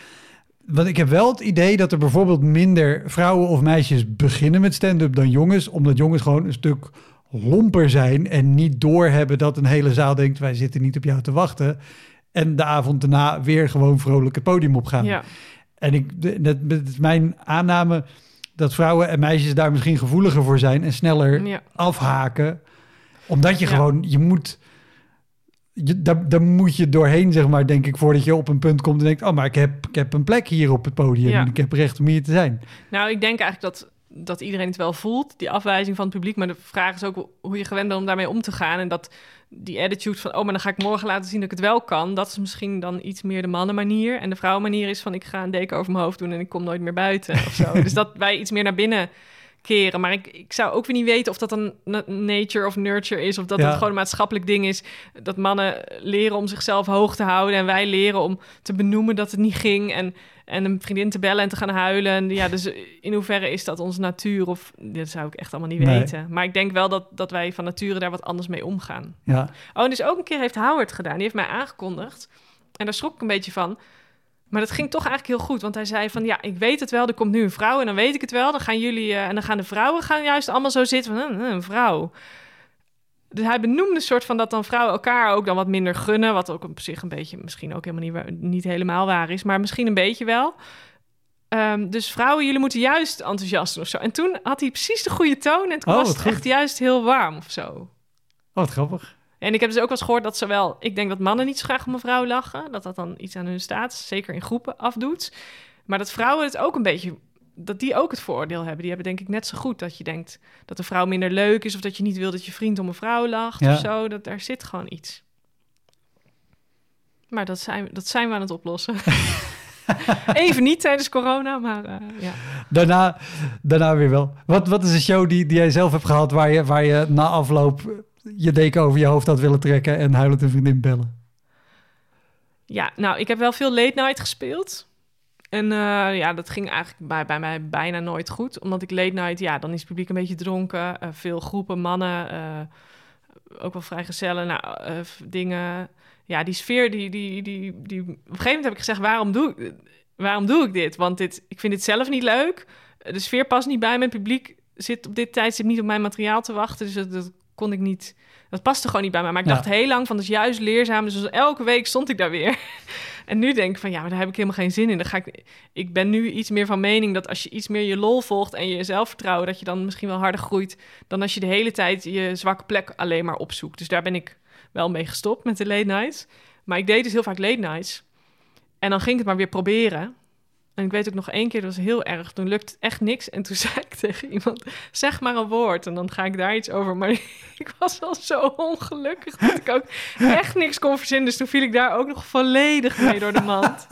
A: Want ik heb wel het idee dat er bijvoorbeeld minder vrouwen of meisjes beginnen met stand-up dan jongens. Omdat jongens gewoon een stuk lomper zijn en niet doorhebben dat een hele zaal denkt: wij zitten niet op jou te wachten. En de avond daarna weer gewoon vrolijk het podium opgaan.
B: ja.
A: En ik, dat, dat is mijn aanname dat vrouwen en meisjes daar misschien gevoeliger voor zijn en sneller
B: Ja.
A: afhaken. Omdat je
B: Ja.
A: gewoon, je moet, je, daar, daar moet je doorheen, zeg maar, denk ik, voordat je op een punt komt en denkt, oh, maar ik heb, ik heb een plek hier op het podium
B: Ja.
A: en ik heb recht om hier te zijn.
B: Nou, ik denk eigenlijk dat, dat iedereen het wel voelt, die afwijzing van het publiek. Maar de vraag is ook hoe je gewend bent om daarmee om te gaan. En dat die attitude van, oh, maar dan ga ik morgen laten zien dat ik het wel kan. Dat is misschien dan iets meer de mannenmanier. En de vrouwenmanier is van, ik ga een deken over mijn hoofd doen en ik kom nooit meer buiten of zo. dus dat wij iets meer naar binnen keren. Maar ik, ik zou ook weer niet weten of dat na- nature of nurture is... of dat
A: Ja.
B: het gewoon een maatschappelijk ding is... dat mannen leren om zichzelf hoog te houden... en wij leren om te benoemen dat het niet ging... en, en een vriendin te bellen en te gaan huilen. En ja, dus in hoeverre is dat onze natuur? Of dat zou ik echt allemaal niet
A: Nee.
B: weten. Maar ik denk wel dat, dat wij van nature daar wat anders mee omgaan.
A: Ja,
B: Oh, en dus ook een keer heeft Howard gedaan. Die heeft mij aangekondigd. En daar schrok ik een beetje van. Maar dat ging toch eigenlijk heel goed. Want hij zei van, ja, ik weet het wel. Er komt nu een vrouw en dan weet ik het wel. Dan gaan jullie... eh, en dan gaan de vrouwen gaan juist allemaal zo zitten van, "Hm, een vrouw. Dus hij benoemde een soort van dat dan vrouwen elkaar ook dan wat minder gunnen. Wat ook op zich een beetje, misschien ook helemaal niet, niet helemaal waar is. Maar misschien een beetje wel. Ehm, dus vrouwen, jullie moeten juist enthousiast doen of zo. En toen had hij precies de goede toon. En toen
A: Oh,
B: was het echt juist heel warm of zo.
A: oh, wat grappig.
B: En ik heb dus ook wel eens gehoord dat zowel... Ik denk dat mannen niet zo graag om een vrouw lachen. Dat dat dan iets aan hun status, zeker in groepen, afdoet. Maar dat vrouwen het ook een beetje... Dat die ook het vooroordeel hebben. Die hebben denk ik net zo goed dat je denkt dat een vrouw minder leuk is... of dat je niet wil dat je vriend om een vrouw lacht
A: Ja.
B: of zo. Dat, daar zit gewoon iets. Maar dat zijn, dat zijn we aan het oplossen. Even niet tijdens corona, maar eh, ja.
A: Daarna, daarna weer wel. Wat, wat is een show die, die jij zelf hebt gehad waar je, waar je na afloop je deken over je hoofd had willen trekken en huilend een vriendin bellen?
B: Ja, nou, ik heb wel veel late night gespeeld. En eh, ja, dat ging eigenlijk bij, bij mij bijna nooit goed. Omdat ik late night, ja, dan is het publiek een beetje dronken. eh, veel groepen, mannen, eh, ook wel vrijgezellen, nou, dingen. Ja, die sfeer, die, die, die, die... Op een gegeven moment heb ik gezegd, waarom doe ik, waarom doe ik dit? Want dit, ik vind dit zelf niet leuk. De sfeer past niet bij mijn publiek. Zit op dit tijdstip niet op mijn materiaal te wachten. Dus dat, dat kon ik niet... Dat paste gewoon niet bij mij. Maar ik
A: Ja.
B: dacht heel lang van, dat is juist leerzaam. Dus elke week stond ik daar weer. En nu denk ik van, ja, maar daar heb ik helemaal geen zin in. Ga ik, ik ben nu iets meer van mening dat als je iets meer je lol volgt en je zelfvertrouwen, dat je dan misschien wel harder groeit dan als je de hele tijd je zwakke plek alleen maar opzoekt. Dus daar ben ik wel mee gestopt met de late nights. Maar ik deed dus heel vaak late nights. En dan ging ik het maar weer proberen. En ik weet ook nog één keer, dat was heel erg. Toen lukte het echt niks. En toen zei ik tegen iemand, zeg maar een woord. En dan ga ik daar iets over. Maar ik was al zo ongelukkig dat ik ook echt niks kon verzinnen. Dus toen viel ik daar ook nog volledig mee door de mand.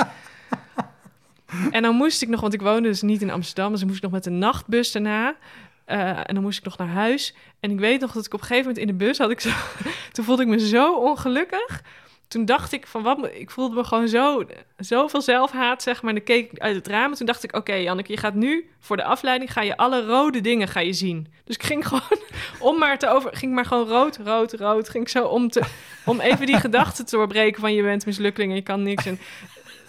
B: En dan moest ik nog, want ik woonde dus niet in Amsterdam. Dus moest ik nog met de nachtbus daarna. Eh, en dan moest ik nog naar huis. En ik weet nog dat ik op een gegeven moment in de bus had ik zo... Toen voelde ik me zo ongelukkig. Toen dacht ik van wat... Ik voelde me gewoon zo... Zoveel zelfhaat, zeg maar. En dan keek ik uit het raam. En toen dacht ik, oké Janneke, je gaat nu voor de afleiding... Ga je alle rode dingen ga je zien. Dus ik ging gewoon... Om maar te over... Ging maar gewoon rood, rood, rood. Ging ik zo om te... Om even die gedachte te doorbreken van... Je bent mislukkeling en je kan niks. En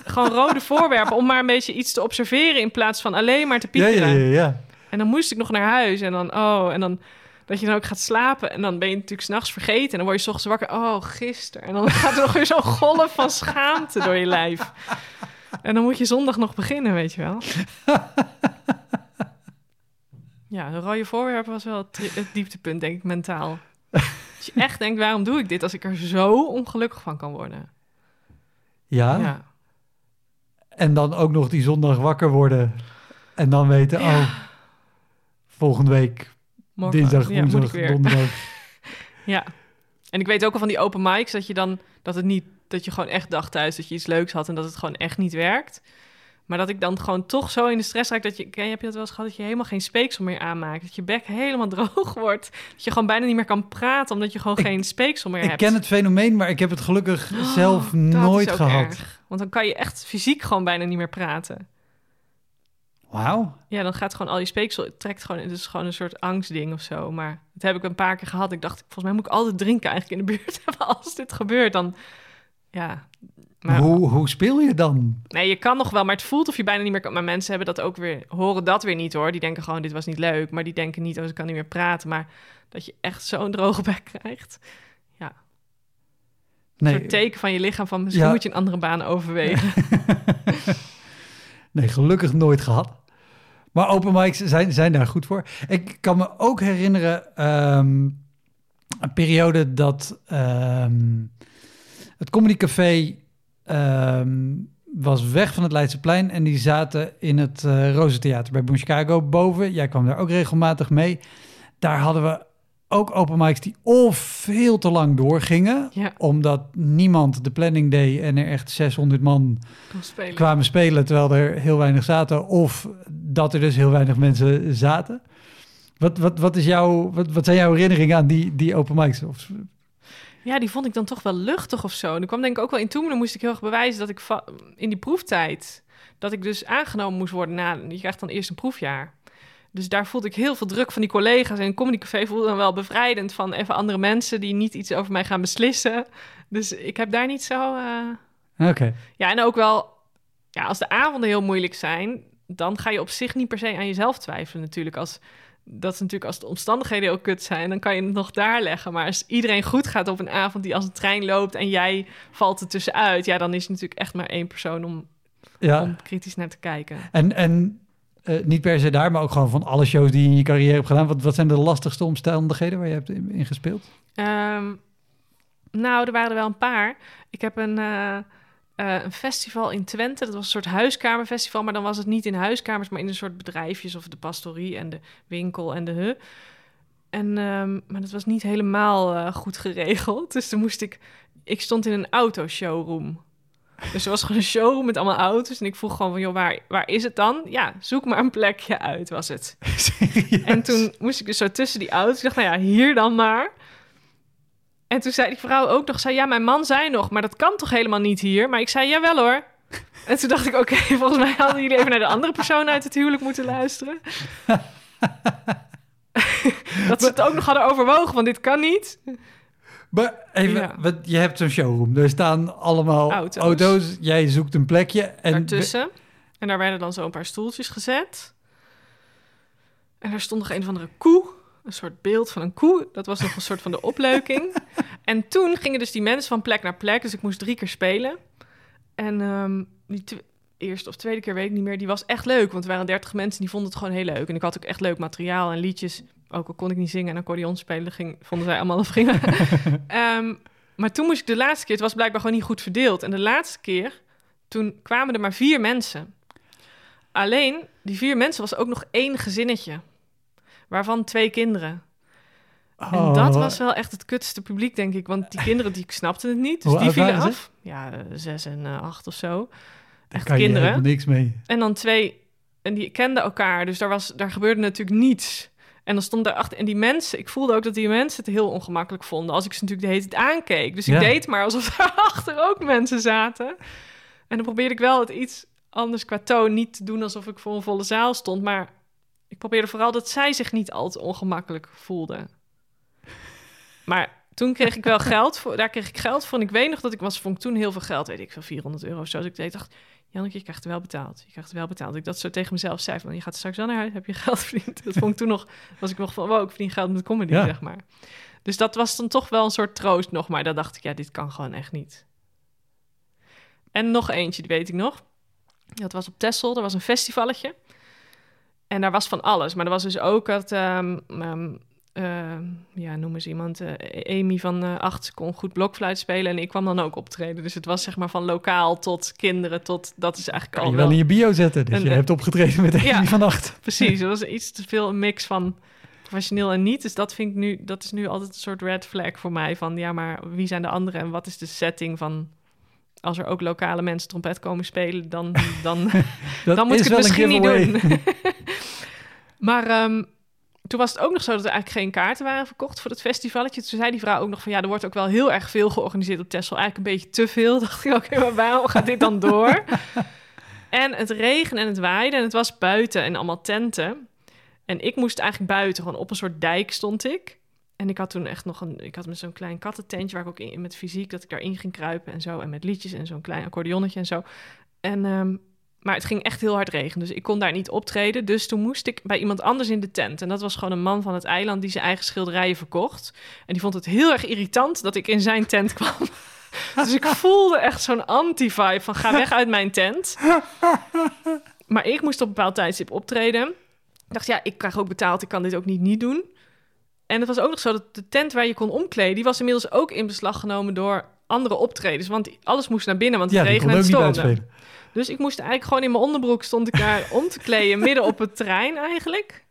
B: gewoon rode voorwerpen. Om maar een beetje iets te observeren... In plaats van alleen maar te
A: Ja,
B: piekeren.
A: ja, ja, ja.
B: En dan moest ik nog naar huis. En dan, oh, en dan dat je dan ook gaat slapen. En dan ben je natuurlijk s'nachts vergeten. En dan word je 's ochtends wakker. Oh, gisteren. En dan gaat er nog weer zo'n golf van schaamte door je lijf. En dan moet je zondag nog beginnen, weet je wel. Ja, een rode voorwerp was wel het, dieptepunt, denk ik, mentaal. Als je echt denkt, waarom doe ik dit als ik er zo ongelukkig van kan worden?
A: Ja.
B: Ja.
A: En dan ook nog die zondag wakker worden. En dan weten,
B: Ja.
A: oh, volgende week,
B: Morgen,
A: dinsdag,
B: ja, moet ik
A: woensdag,
B: weer.
A: donderdag.
B: Ja. En ik weet ook al van die open mics dat je dan dat het niet dat je gewoon echt dacht thuis dat je iets leuks had en dat het gewoon echt niet werkt. Maar dat ik dan gewoon toch zo in de stress raak dat je ken je heb je dat wel eens gehad dat je helemaal geen speeksel meer aanmaakt, dat je bek helemaal droog wordt, dat je gewoon bijna niet meer kan praten omdat je gewoon
A: Ik-
B: geen speeksel meer
A: Ik
B: hebt.
A: ken het fenomeen, maar ik heb het gelukkig
B: Oh,
A: zelf
B: dat is
A: nooit
B: ook
A: gehad.
B: erg. want dan kan je echt fysiek gewoon bijna niet meer praten.
A: Wauw.
B: Ja, dan gaat gewoon al je speeksel, het trekt gewoon, het is gewoon een soort angstding of zo. Maar dat heb ik een paar keer gehad. Ik dacht, volgens mij moet ik altijd drinken eigenlijk in de buurt hebben als dit gebeurt. Dan, ja. Maar,
A: Hoe, hoe speel je dan?
B: Nee, je kan nog wel, maar het voelt of je bijna niet meer kan. Maar mensen hebben dat ook weer, horen dat weer niet hoor. Die denken gewoon, dit was niet leuk. Maar die denken niet, oh, ik kan niet meer praten. Maar dat je echt zo'n droge bek krijgt. Ja, een
A: Nee,
B: soort teken van je lichaam van misschien
A: Ja.
B: moet je een andere baan overwegen.
A: Nee, gelukkig nooit gehad. Maar open mics zijn, zijn daar goed voor. Ik kan me ook herinneren ehm, een periode dat ehm, het Comedy Café ehm, was weg van het Leidseplein en die zaten in het eh Rozentheater bij Boom Chicago boven. Jij kwam daar ook regelmatig mee. Daar hadden we ook open mics die of veel te lang doorgingen,
B: ja,
A: omdat niemand de planning deed en er echt 600 man
B: spelen.
A: kwamen spelen terwijl er heel weinig zaten, of dat er dus heel weinig mensen zaten. Wat, wat, wat, is jouw, wat, wat zijn jouw herinneringen aan die, die open mics? Of,
B: Ja, die vond ik dan toch wel luchtig of zo. En er kwam denk ik ook wel in toe, maar dan moest ik heel erg bewijzen dat ik in die proeftijd, dat ik dus aangenomen moest worden na, je krijgt dan eerst een proefjaar. Dus daar voelde ik heel veel druk van die collega's. En in Comedy Café voelde dan wel bevrijdend van even andere mensen die niet iets over mij gaan beslissen. Dus ik heb daar niet zo... eh,
A: Oké,
B: Ja, en ook wel, ja, als de avonden heel moeilijk zijn, dan ga je op zich niet per se aan jezelf twijfelen natuurlijk. Als, dat is natuurlijk als de omstandigheden heel kut zijn, dan kan je het nog daar leggen. Maar als iedereen goed gaat op een avond die als een trein loopt en jij valt er tussenuit, ja, dan is het natuurlijk echt maar één persoon om,
A: ja.
B: om kritisch naar te kijken.
A: En, en eh, niet per se daar, maar ook gewoon van alle shows die je in je carrière hebt gedaan. Wat, wat zijn de lastigste omstandigheden waar je hebt in, gespeeld?
B: Ehm, nou, er waren wel een paar. Ik heb een, eh, eh, een festival in Twente. Dat was een soort huiskamerfestival. Maar dan was het niet in huiskamers, maar in een soort bedrijfjes. Of de pastorie en de winkel en de hu. En, ehm, maar dat was niet helemaal goed geregeld. Dus toen moest ik... Ik stond in een autoshowroom. Dus er was gewoon een showroom met allemaal auto's. En ik vroeg gewoon van, joh, waar, waar is het dan? Ja, zoek maar een plekje uit, was het.
A: Serieus?
B: En toen moest ik dus zo tussen die auto's. Ik dacht, nou ja, hier dan maar. En toen zei die vrouw ook nog, zei, ja, mijn man zei nog, maar dat kan toch helemaal niet hier? Maar ik zei, jawel hoor. En toen dacht ik, oké, volgens mij hadden jullie even naar de andere persoon uit het huwelijk moeten luisteren. dat ze het ook nog hadden overwogen, want dit kan niet.
A: Maar even,
B: Ja.
A: wat, je hebt zo'n showroom. Er staan allemaal
B: Auto's.
A: auto's. Jij zoekt een plekje. En
B: Daartussen. En daar werden dan zo een paar stoeltjes gezet. En daar stond nog een of andere koe. Een soort beeld van een koe. Dat was nog een soort van de opleuking. En toen gingen dus die mensen van plek naar plek. Dus ik moest drie keer spelen. En ehm, die eerste of tweede keer weet ik niet meer. Die was echt leuk. Want er waren dertig mensen die vonden het gewoon heel leuk. En ik had ook echt leuk materiaal en liedjes. Ook al kon ik niet zingen en accordeon spelen, ging, vonden zij allemaal of prima. Ehm, maar toen moest ik de laatste keer, het was blijkbaar gewoon niet goed verdeeld. En de laatste keer, toen kwamen er maar vier mensen. Alleen, die vier mensen was ook nog één gezinnetje. Waarvan twee kinderen. En
A: Oh,
B: dat was wel echt het kutste publiek, denk ik. Want die kinderen, die snapten het niet. Dus
A: Hoe
B: die vielen af. Ja, eh, zes en eh, acht of zo. Echt
A: kan je
B: kinderen.
A: helemaal niks mee.
B: En dan twee, en die kenden elkaar, dus daar, was, daar gebeurde natuurlijk niets. En dan stond daarachter, en die mensen, ik voelde ook dat die mensen het heel ongemakkelijk vonden, als ik ze natuurlijk de hele tijd aankeek. Dus ik
A: Ja.
B: deed maar alsof daarachter ook mensen zaten. En dan probeerde ik wel het iets anders qua toon, niet te doen alsof ik voor een volle zaal stond, maar ik probeerde vooral dat zij zich niet al te ongemakkelijk voelden. Maar toen kreeg ik wel geld voor, daar kreeg ik geld voor. En ik weet nog dat ik was, vond ik toen heel veel geld, weet ik veel, 400 euro of zo. Dus ik deed, dacht, Janneke, je krijgt er wel betaald. Je krijgt er wel betaald. Ik dat zo tegen mezelf zei van, je gaat straks wel naar huis, heb je geld verdiend. Dat vond ik toen nog, was ik nog van, wow, ik verdien geld met comedy,
A: Ja.
B: zeg maar. Dus dat was dan toch wel een soort troost nog, maar dan dacht ik, ja, dit kan gewoon echt niet. En nog eentje, die weet ik nog. Dat was op Texel, er was een festivalletje. En daar was van alles. Maar er was dus ook dat, ehm, ehm, ja, noem eens iemand, eh, Amy van eh acht kon goed blokfluit spelen. En ik kwam dan ook optreden. Dus het was zeg maar van lokaal tot kinderen tot, dat is eigenlijk
A: Kan
B: al
A: je wel
B: wel
A: in je bio zetten. Dus
B: En,
A: je hebt opgetreden met Amy
B: ja.
A: van Acht.
B: Precies, dat was iets te veel een mix van professioneel en niet. Dus dat vind ik nu, dat is nu altijd een soort red flag voor mij. Van ja, maar wie zijn de anderen en wat is de setting van. Als er ook lokale mensen trompet komen spelen, dan, dan, dan moet ik het misschien niet doen. maar ehm, toen was het ook nog zo dat er eigenlijk geen kaarten waren verkocht voor het festivalletje. Toen zei die vrouw ook nog van ja, er wordt ook wel heel erg veel georganiseerd op Texel. Eigenlijk een beetje te veel. Dacht ik, oké, maar waarom gaat dit dan door? en het regen en het waaide en het was buiten en allemaal tenten. En ik moest eigenlijk buiten, gewoon op een soort dijk stond ik. En ik had toen echt nog een, ik had met zo'n klein kattententje waar ik ook in, met fysiek, dat ik daarin ging kruipen en zo. En met liedjes en zo'n klein accordeonnetje en zo. En ehm, maar het ging echt heel hard regenen, dus ik kon daar niet optreden. Dus toen moest ik bij iemand anders in de tent. En dat was gewoon een man van het eiland die zijn eigen schilderijen verkocht. En die vond het heel erg irritant dat ik in zijn tent kwam. Dus ik voelde echt zo'n anti-vibe van ga weg uit mijn tent. Maar ik moest op een bepaald tijdstip optreden. Ik dacht, ja, ik krijg ook betaald, ik kan dit ook niet niet doen. En het was ook nog zo dat de tent waar je kon omkleden... die was inmiddels ook in beslag genomen door andere optredens. Want alles moest naar binnen, want het
A: Ja, die
B: regen
A: kon
B: en
A: ook niet
B: stormde.
A: uitspelen.
B: Dus ik moest eigenlijk gewoon in mijn onderbroek stond ik daar om te kleden, midden op het terrein eigenlijk.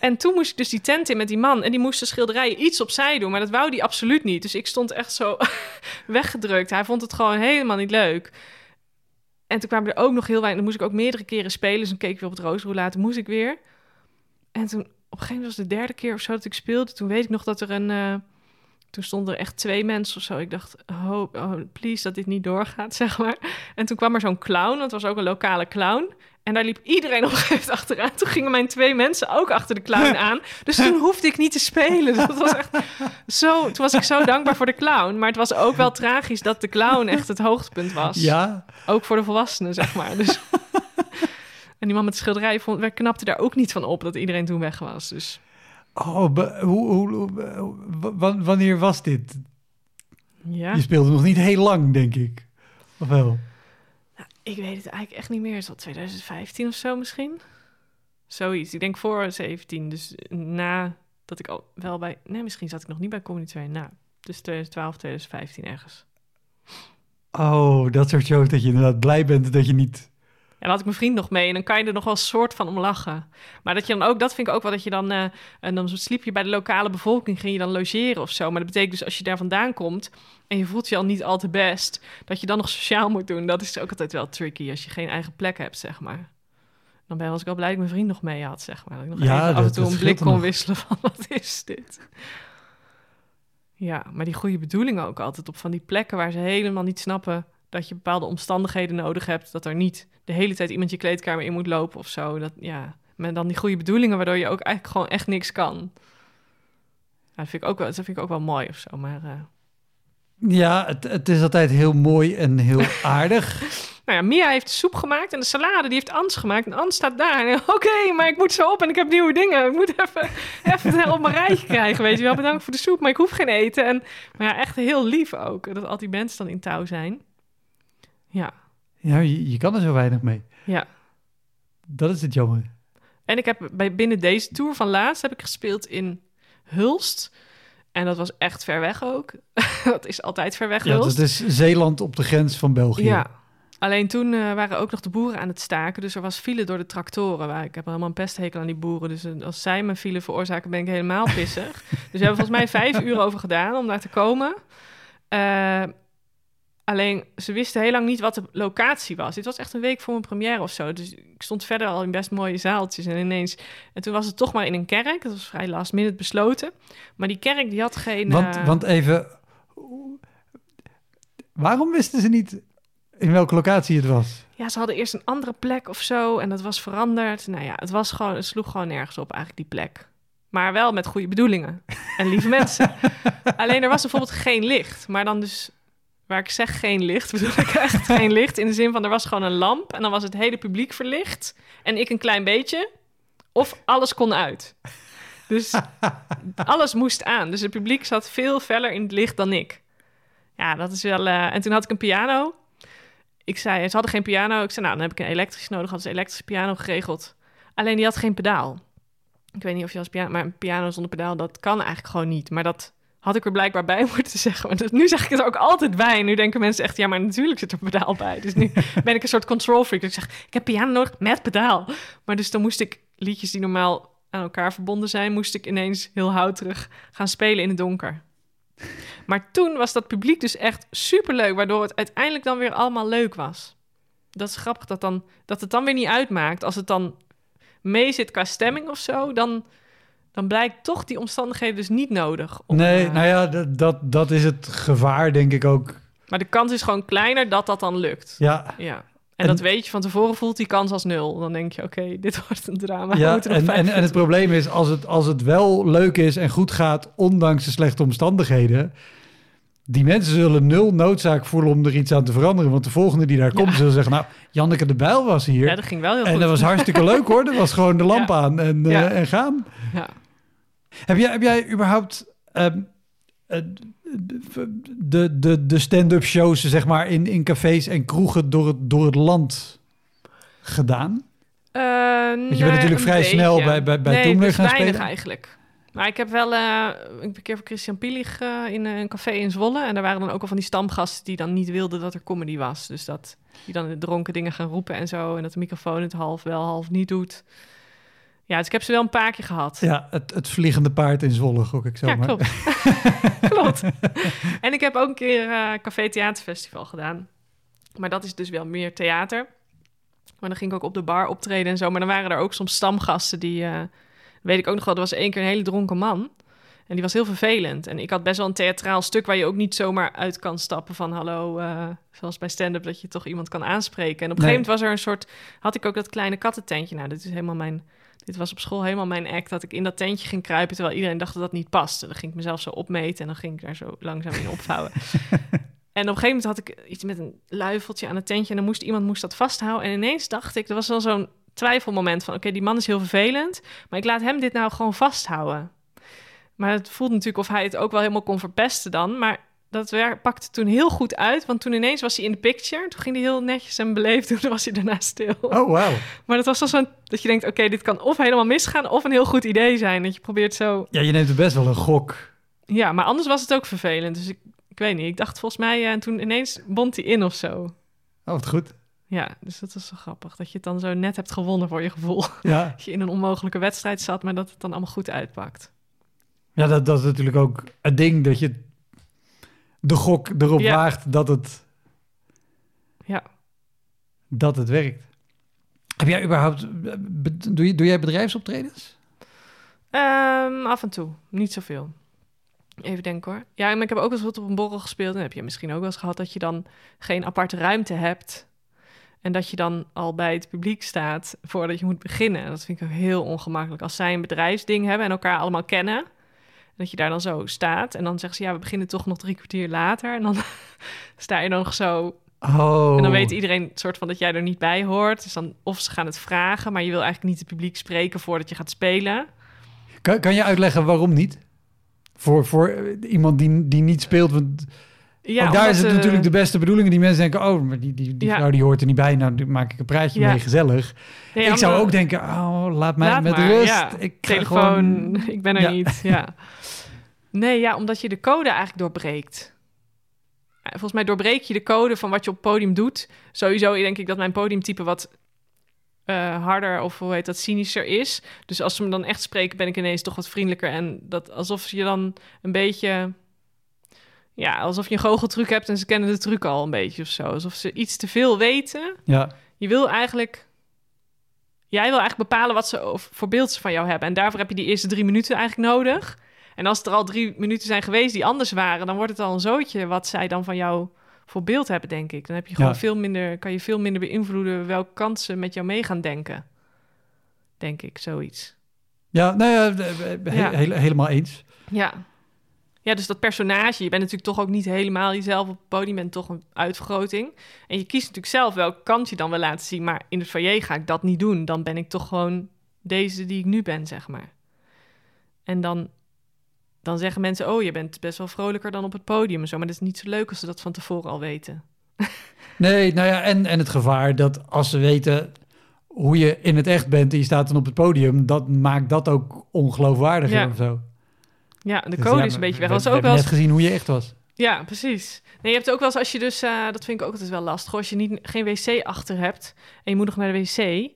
B: En toen moest ik dus die tent in met die man. En die moest de schilderijen iets opzij doen, maar dat wou die absoluut niet. Dus ik stond echt zo weggedrukt. Hij vond het gewoon helemaal niet leuk. En toen kwamen er ook nog heel weinig. Dan moest ik ook meerdere keren spelen. Dus dan keek ik weer op het roosroulaat. Moest ik weer. En toen, op een gegeven moment was het de derde keer of zo dat ik speelde. Toen weet ik nog dat er een... eh, toen stonden er echt twee mensen of zo. Ik dacht, oh, oh, please dat dit niet doorgaat, zeg maar. En toen kwam er zo'n clown, het was ook een lokale clown. En daar liep iedereen op een gegeven moment achteraan. Toen gingen mijn twee mensen ook achter de clown aan. Dus toen hoefde ik niet te spelen. Dat was echt zo, toen was ik zo dankbaar voor de clown. Maar het was ook wel tragisch dat de clown echt het hoogtepunt was.
A: Ja,
B: Ook voor de volwassenen, zeg maar. Dus... En die man met de schilderij vond, knapte daar ook niet van op dat iedereen toen weg was. Dus
A: oh, hoe, hoe, hoe- wanneer was dit?
B: ja.
A: Je speelde nog niet heel lang, denk ik. Of wel?
B: Ik weet het eigenlijk echt niet meer. Is dat 2015 of zo misschien? Zoiets. Ik denk voor 17. Dus na dat ik al wel bij... Nee, misschien zat ik nog niet bij Comedy 2. Nou, dus 2012, 2015 ergens.
A: Oh, dat soort shows dat je inderdaad blij bent dat je niet...
B: En had ik mijn vriend nog mee en dan kan je er nog wel een soort van om lachen. Maar dat je dan ook, dat vind ik ook wel dat je dan... eh, en dan sliep je bij de lokale bevolking, ging je dan logeren of zo. Maar dat betekent dus als je daar vandaan komt en je voelt je al niet al te best... dat je dan nog sociaal moet doen. Dat is ook altijd wel tricky als je geen eigen plek hebt, zeg maar. Dan ben was ik wel blij dat ik mijn vriend nog mee had, zeg maar. Dat ik nog
A: Ja,
B: even af en toe een blik kon
A: nog.
B: wisselen van wat is dit? Ja, maar die goede bedoelingen ook altijd op van die plekken waar ze helemaal niet snappen dat je bepaalde omstandigheden nodig hebt. Dat er niet de hele tijd iemand je kleedkamer in moet lopen of zo. Dat, ja, met dan die goede bedoelingen waardoor je ook eigenlijk gewoon echt niks kan. Ja, dat, vind ik ook wel, dat vind ik ook wel mooi of zo. Maar eh,
A: Ja, het, het is altijd heel mooi en heel aardig.
B: nou ja, Mia heeft de soep gemaakt en de salade die heeft Ans gemaakt. En Ans staat daar. Oké, maar ik moet zo op en ik heb nieuwe dingen. Ik moet even, even het op mijn rijtje krijgen, weet je wel. Bedankt voor de soep, maar ik hoef geen eten. En, maar ja, echt heel lief ook. Dat al die mensen dan in touw zijn. Ja,
A: Ja, je, je kan er zo weinig mee.
B: ja.
A: Dat is het jammer.
B: En ik heb bij, binnen deze tour van laatst heb ik gespeeld in Hulst. En dat was echt ver weg ook. dat is altijd ver weg,
A: Ja,
B: Hulst.
A: dat is Zeeland op de grens van België.
B: Ja. Alleen toen eh, waren ook nog de boeren aan het staken. Dus er was file door de tractoren. Waar ik heb helemaal een pesthekel aan die boeren. Dus eh, als zij me file veroorzaken, ben ik helemaal pissig. dus we hebben volgens mij vijf uur over gedaan om daar te komen. Eh, alleen, ze wisten heel lang niet wat de locatie was. Dit was echt een week voor mijn première of zo. Dus ik stond verder al in best mooie zaaltjes. En ineens... En toen was het toch maar in een kerk. Dat was vrij last minute besloten. Maar die kerk, die had geen...
A: Want,
B: eh,
A: want even... Waarom wisten ze niet in welke locatie het was?
B: Ja, ze hadden eerst een andere plek of zo en dat was veranderd. Nou ja, het, was gewoon, het sloeg gewoon nergens op eigenlijk die plek. Maar wel met goede bedoelingen en lieve mensen. Alleen er was bijvoorbeeld geen licht. Maar dan dus, waar ik zeg geen licht, bedoel ik echt geen licht. In de zin van, er was gewoon een lamp en dan was het hele publiek verlicht. En ik een klein beetje. Of alles kon uit. Dus alles moest aan. Dus het publiek zat veel feller in het licht dan ik. Ja, dat is wel... eh, En toen had ik een piano ik zei, ze hadden geen piano. Ik zei, nou, dan heb ik een elektrisch nodig. Hadden ze een elektrische piano geregeld. Alleen die had geen pedaal. Ik weet niet of je als piano... Maar een piano zonder pedaal, dat kan eigenlijk gewoon niet. Maar dat had ik er blijkbaar bij moeten zeggen. Dus nu zeg ik het ook altijd bij. Nu denken mensen echt, ja, maar natuurlijk zit er pedaal bij. Dus nu ben ik een soort control freak. Dus ik zeg, ik heb piano nodig met pedaal. Maar dus dan moest ik liedjes die normaal aan elkaar verbonden zijn... moest ik ineens heel houterig gaan spelen in het donker. Maar toen was dat publiek dus echt superleuk, waardoor het uiteindelijk dan weer allemaal leuk was. Dat is grappig dat, dan, dat het dan weer niet uitmaakt. Als het dan mee zit qua stemming of zo, dan dan blijkt toch die omstandigheden dus niet nodig. om,
A: nee,
B: eh,
A: nou ja, dat, dat, dat is het gevaar, denk ik ook.
B: Maar de kans is gewoon kleiner dat dat dan lukt.
A: Ja,
B: Ja. En,
A: En-
B: dat weet je van tevoren, voelt die kans als nul. Dan denk je, oké, dit wordt een drama.
A: Ja en, en, en het probleem is, als het, als het wel leuk is en goed gaat, ondanks de slechte omstandigheden, die mensen zullen nul noodzaak voelen om er iets aan te veranderen. Want de volgende die daar komt, zullen zeggen, nou, Janneke de Bijl was hier.
B: Ja, dat ging wel heel
A: en
B: goed.
A: dat was hartstikke leuk hoor. Dat was gewoon de lamp
B: Ja.
A: aan en, eh,
B: Ja.
A: en gaan.
B: Ja.
A: Heb jij, heb jij überhaupt ehm, eh, de, de, de stand-up shows zeg maar, in, in cafés en kroegen door het, door het land gedaan?
B: Eh,
A: je bent natuurlijk vrij snel bij- bij- bij
B: nee,
A: Toemler
B: dus
A: gaan
B: weinig
A: spelen.
B: eigenlijk. Maar ik heb wel... eh, een keer voor Christian Pielig in een café in Zwolle. En daar waren dan ook al van die stamgasten die dan niet wilden dat er comedy was. Dus dat die dan de dronken dingen gaan roepen en zo. En dat de microfoon het half wel, half niet doet. Ja, dus ik heb ze wel een paar keer gehad.
A: Ja, het, het vliegende paard in Zwolle, gok ik
B: Ja,
A: zomaar.
B: klopt. klopt. En ik heb ook een keer eh Café Theaterfestival gedaan. Maar dat is dus wel meer theater. Maar dan ging ik ook op de bar optreden en zo. Maar dan waren er ook soms stamgasten die... eh, weet ik ook nog wel, er was één keer een hele dronken man. En die was heel vervelend. En ik had best wel een theatraal stuk... waar je ook niet zomaar uit kan stappen van... hallo, eh, zoals bij stand-up, dat je toch iemand kan aanspreken. En op een
A: Nee.
B: gegeven moment was er een soort... had ik ook dat kleine kattententje. Nou, dit is helemaal mijn... Dit was op school helemaal mijn act, dat ik in dat tentje ging kruipen... terwijl iedereen dacht dat dat niet paste. Dan ging ik mezelf zo opmeten en dan ging ik daar zo langzaam in opvouwen. en op een gegeven moment had ik iets met een luifeltje aan het tentje... en dan moest iemand moest dat vasthouden. En ineens dacht ik, er was dan zo'n twijfelmoment van... oké, die man is heel vervelend, maar ik laat hem dit nou gewoon vasthouden. Maar het voelde natuurlijk of hij het ook wel helemaal kon verpesten dan... maar dat pakte toen heel goed uit, want toen ineens was hij in de picture. Toen ging hij heel netjes en beleefd toen was hij daarna stil.
A: Oh, wauw.
B: Maar dat was wel zo'n dat je denkt, oké, dit kan of helemaal misgaan of een heel goed idee zijn. Dat je probeert zo.
A: Ja, je neemt er best wel een gok.
B: Ja, maar anders was het ook vervelend. Dus ik, ik weet niet. Ik dacht volgens mij, eh, en toen ineens bond hij in of zo.
A: Oh, wat goed.
B: Ja, dus dat was zo grappig. Dat je het dan zo net hebt gewonnen voor je gevoel.
A: Ja,
B: Dat je in een onmogelijke wedstrijd zat, maar dat het dan allemaal goed uitpakt.
A: ja dat, dat is natuurlijk ook het ding dat je de gok erop
B: Ja.
A: waagt dat het,
B: Ja.
A: dat het werkt. Heb jij überhaupt, be- doe, je, doe jij bedrijfsoptredens?
B: Ehm, af en toe. Niet zoveel. Even denken hoor. Ja, maar ik heb ook wel eens wat op een borrel gespeeld. En heb je misschien ook wel eens gehad dat je dan geen aparte ruimte hebt. En dat je dan al bij het publiek staat voordat je moet beginnen. Dat vind ik ook heel ongemakkelijk. Als zij een bedrijfsding hebben en elkaar allemaal kennen. Dat je daar dan zo staat. En dan zeggen ze, ja, we beginnen toch nog drie kwartier later. En dan sta je dan nog zo
A: Oh.
B: en dan weet iedereen soort van dat jij er niet bij hoort. Dus dan, of ze gaan het vragen, maar je wil eigenlijk niet het publiek spreken voordat je gaat spelen.
A: Kan, kan je uitleggen waarom niet? Voor, voor iemand die, die niet speelt. Want
B: Ja,
A: ook daar is het
B: eh,
A: natuurlijk de beste bedoelingen. Die mensen denken, oh, maar die, die, die
B: Ja.
A: vrouw die hoort er niet bij. Nou, daar maak ik een praatje
B: Ja.
A: mee, gezellig.
B: nee,
A: ik zou ook denken, oh, laat mij
B: Laat
A: met
B: maar,
A: rust. Ik
B: telefoon,
A: gewoon-
B: ik ben er niet. Ja. Nee, ja, omdat je de code eigenlijk doorbreekt. Ja, Volgens mij doorbreek je de code van wat je op het podium doet. Sowieso denk ik dat mijn podiumtype wat eh, harder of hoe heet dat, cynischer is. Dus als ze me dan echt spreken, ben ik ineens toch wat vriendelijker. En dat alsof je dan een beetje... Ja, alsof je een goocheltruc hebt en ze kennen de truc al een beetje of zo. Alsof ze iets te veel weten.
A: Ja,
B: Je wil eigenlijk... Jij wil eigenlijk bepalen wat ze voor beeld ze van jou hebben. En daarvoor heb je die eerste drie minuten eigenlijk nodig. En als er al drie minuten zijn geweest die anders waren... dan wordt het al een zootje wat zij dan van jou voor beeld hebben, denk ik. Dan heb je gewoon
A: Ja.
B: veel minder, kan je veel minder beïnvloeden... welke kant ze met jou mee gaan denken. Denk ik, zoiets.
A: ja nou ja, he-
B: Ja.
A: hele- helemaal eens.
B: Ja. Ja, dus dat personage, je bent natuurlijk toch ook niet helemaal jezelf op het podium, je bent toch een uitvergroting. En je kiest natuurlijk zelf welke kant je dan wil laten zien, maar in het foyer ga ik dat niet doen. Dan ben ik toch gewoon deze die ik nu ben, zeg maar. En dan, dan zeggen mensen, oh, je bent best wel vrolijker dan op het podium en zo. Maar dat is niet zo leuk als ze dat van tevoren al weten.
A: Nee, nou ja, en, en het gevaar dat als ze weten hoe je in het echt bent en je staat dan op het podium, dat maakt dat ook ongeloofwaardiger
B: Ja.
A: of zo.
B: Ja, de
A: Dus
B: code is een beetje weg.
A: We,
B: is ook wel
A: net
B: eens
A: gezien hoe je echt was.
B: Ja, precies. Nee, je hebt ook wel eens als je dus, eh, dat vind ik ook altijd wel lastig, als je niet, geen wc achter hebt en je moet nog naar de wc,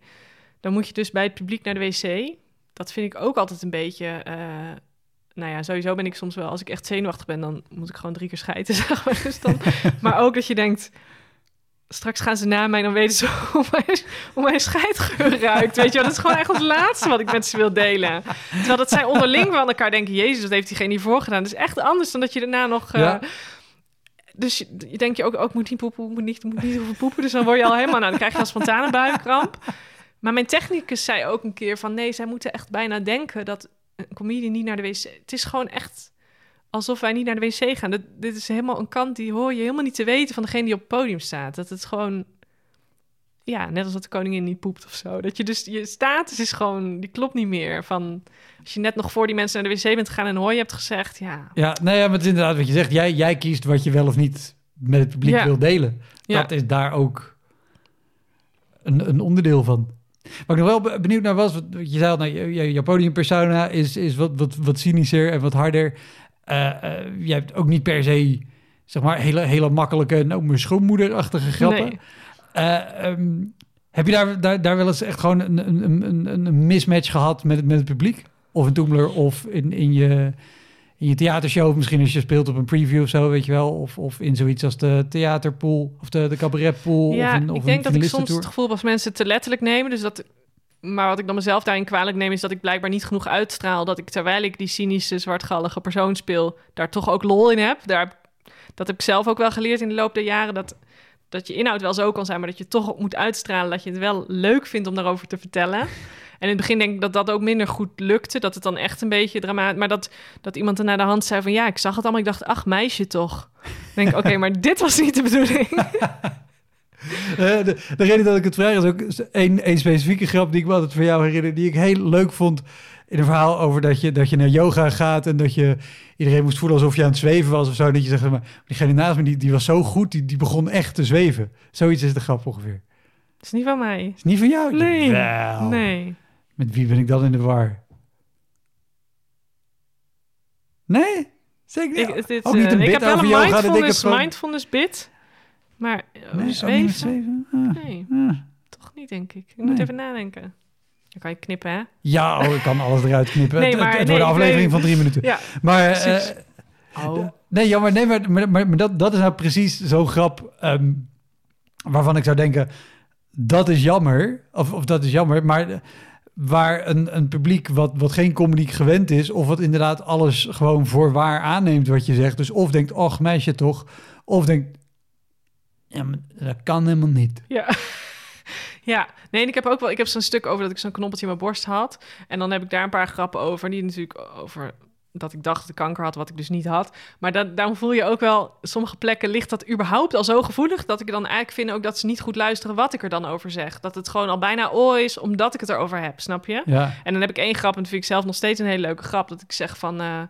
B: dan moet je dus bij het publiek naar de wc. Dat vind ik ook altijd een beetje, eh, nou ja, sowieso ben ik soms wel, als ik echt zenuwachtig ben, dan moet ik gewoon drie keer schijten, zeg maar. Dus dan, maar ook dat je denkt, straks gaan ze na mij en dan weten ze hoe mijn, hoe mijn scheidgeur ruikt. Weet je wel, dat is gewoon echt het laatste wat ik met ze wil delen. Terwijl dat zij onderling van elkaar denken, jezus, dat heeft diegene hiervoor gedaan. Dat is echt anders dan dat je daarna nog... eh, dus je, je denkt je ook, ook moet niet poepen, moet niet, moet niet hoeven poepen. Dus dan word je al helemaal, nou, dan krijg je al spontane buikkramp. Maar mijn technicus zei ook een keer van, nee, zij moeten echt bijna denken dat een comedian niet naar de wc... Het is gewoon echt alsof wij niet naar de wc gaan. Dat, dit is helemaal een kant die hoor je helemaal niet te weten van degene die op het podium staat. Dat het gewoon, ja, net als dat de koningin niet poept of zo. Dat je dus, je status is gewoon, die klopt niet meer. Van, als je net nog voor die mensen naar de wc bent gegaan en hoor je hebt gezegd, ja,
A: Ja, nou ja, maar het is inderdaad wat je zegt. Jij, jij kiest wat je wel of niet met het publiek
B: Ja.
A: wil delen.
B: Ja.
A: Dat is daar ook een, een onderdeel van. Wat ik nog wel be- benieuwd naar was, wat wat je zei al, nou, je, je, je podiumpersona is, is wat, wat, wat cynischer en wat harder. Eh eh, je hebt ook niet per se, zeg maar, hele, hele makkelijke, nou, mijn schoonmoederachtige grappen.
B: Nee.
A: Eh, ehm, heb je daar, daar, daar wel eens echt gewoon een, een, een, een, een mismatch gehad met, het- met het publiek? Of in Toemler of in, in, je, in je theatershow, misschien als je speelt op een preview of zo, weet je wel. Of, of in zoiets als de theaterpool of de, de cabaretpool.
B: Ja,
A: of een, of
B: ik
A: een
B: denk dat ik soms het gevoel als mensen te letterlijk nemen. Dus dat, maar wat ik dan mezelf daarin kwalijk neem, is dat ik blijkbaar niet genoeg uitstraal. Dat ik terwijl ik die cynische, zwartgallige persoon speel, daar toch ook lol in heb. Daar, dat heb ik zelf ook wel geleerd in de loop der jaren. Dat, dat je inhoud wel zo kan zijn, maar dat je toch moet uitstralen. Dat je het wel leuk vindt om daarover te vertellen. En in het begin denk ik dat dat ook minder goed lukte. Dat het dan echt een beetje dramatisch... Maar dat, dat iemand er naar de hand zei van... Ja, ik zag het allemaal. Ik dacht, ach, meisje toch. Dan denk oké, maar dit was niet de bedoeling.
A: Eh, de, de reden dat ik het vraag is ook één, specifieke grap die ik me altijd van jou herinner, die ik heel leuk vond in een verhaal over dat je, dat je naar yoga gaat en dat je iedereen moest voelen alsof je aan het zweven was of zo. En dat je zegt, maar diegene naast me, die, die was zo goed, die, die begon echt te zweven. Zoiets is de grap ongeveer.
B: Dat is niet van mij.
A: Is niet van jou?
B: Nee. Nee.
A: Met wie ben ik dan in de war? Nee? Zeker niet.
B: Ik, het- dit,
A: ook niet
B: eh,
A: een
B: ik
A: bit
B: heb wel
A: over
B: een
A: ik
B: mindfulness,
A: het
B: mindfulness bit. Maar eh,
A: Nee,
B: zweven?
A: zweven? Ah,
B: Nee,
A: ah.
B: toch niet, denk ik. Ik
A: Nee.
B: moet even nadenken. Dan kan je knippen, hè?
A: Ja, oh, ik kan alles eruit knippen.
B: Nee,
A: het-
B: maar
A: het
B: nee,
A: wordt een aflevering van drie minuten.
B: Ja.
A: Maar eh,
B: Oh.
A: Nee, ja, maar, nee, maar, maar, maar, maar dat, dat is nou precies zo'n grap ehm, waarvan ik zou denken, dat is jammer, of, of dat is jammer, maar waar een, een publiek wat, wat geen comedy gewend is, of wat inderdaad alles gewoon voor waar aanneemt wat je zegt, dus of denkt, och meisje toch, of denkt, ja, maar dat kan helemaal niet.
B: Ja. Ja, nee, ik heb ook wel, ik heb zo'n stuk over dat ik zo'n knoppeltje in mijn borst had. En dan heb ik daar een paar grappen over, die natuurlijk over dat ik dacht dat ik kanker had, wat ik dus niet had. Maar dat, daarom voel je ook wel, sommige plekken ligt dat überhaupt al zo gevoelig, dat ik dan eigenlijk vind ook dat ze niet goed luisteren wat ik er dan over zeg. Dat het gewoon al bijna o is, omdat ik het erover heb, snap je?
A: Ja,
B: En dan heb ik één grap, en dat vind ik zelf nog steeds een hele leuke grap. Dat ik zeg van, eh,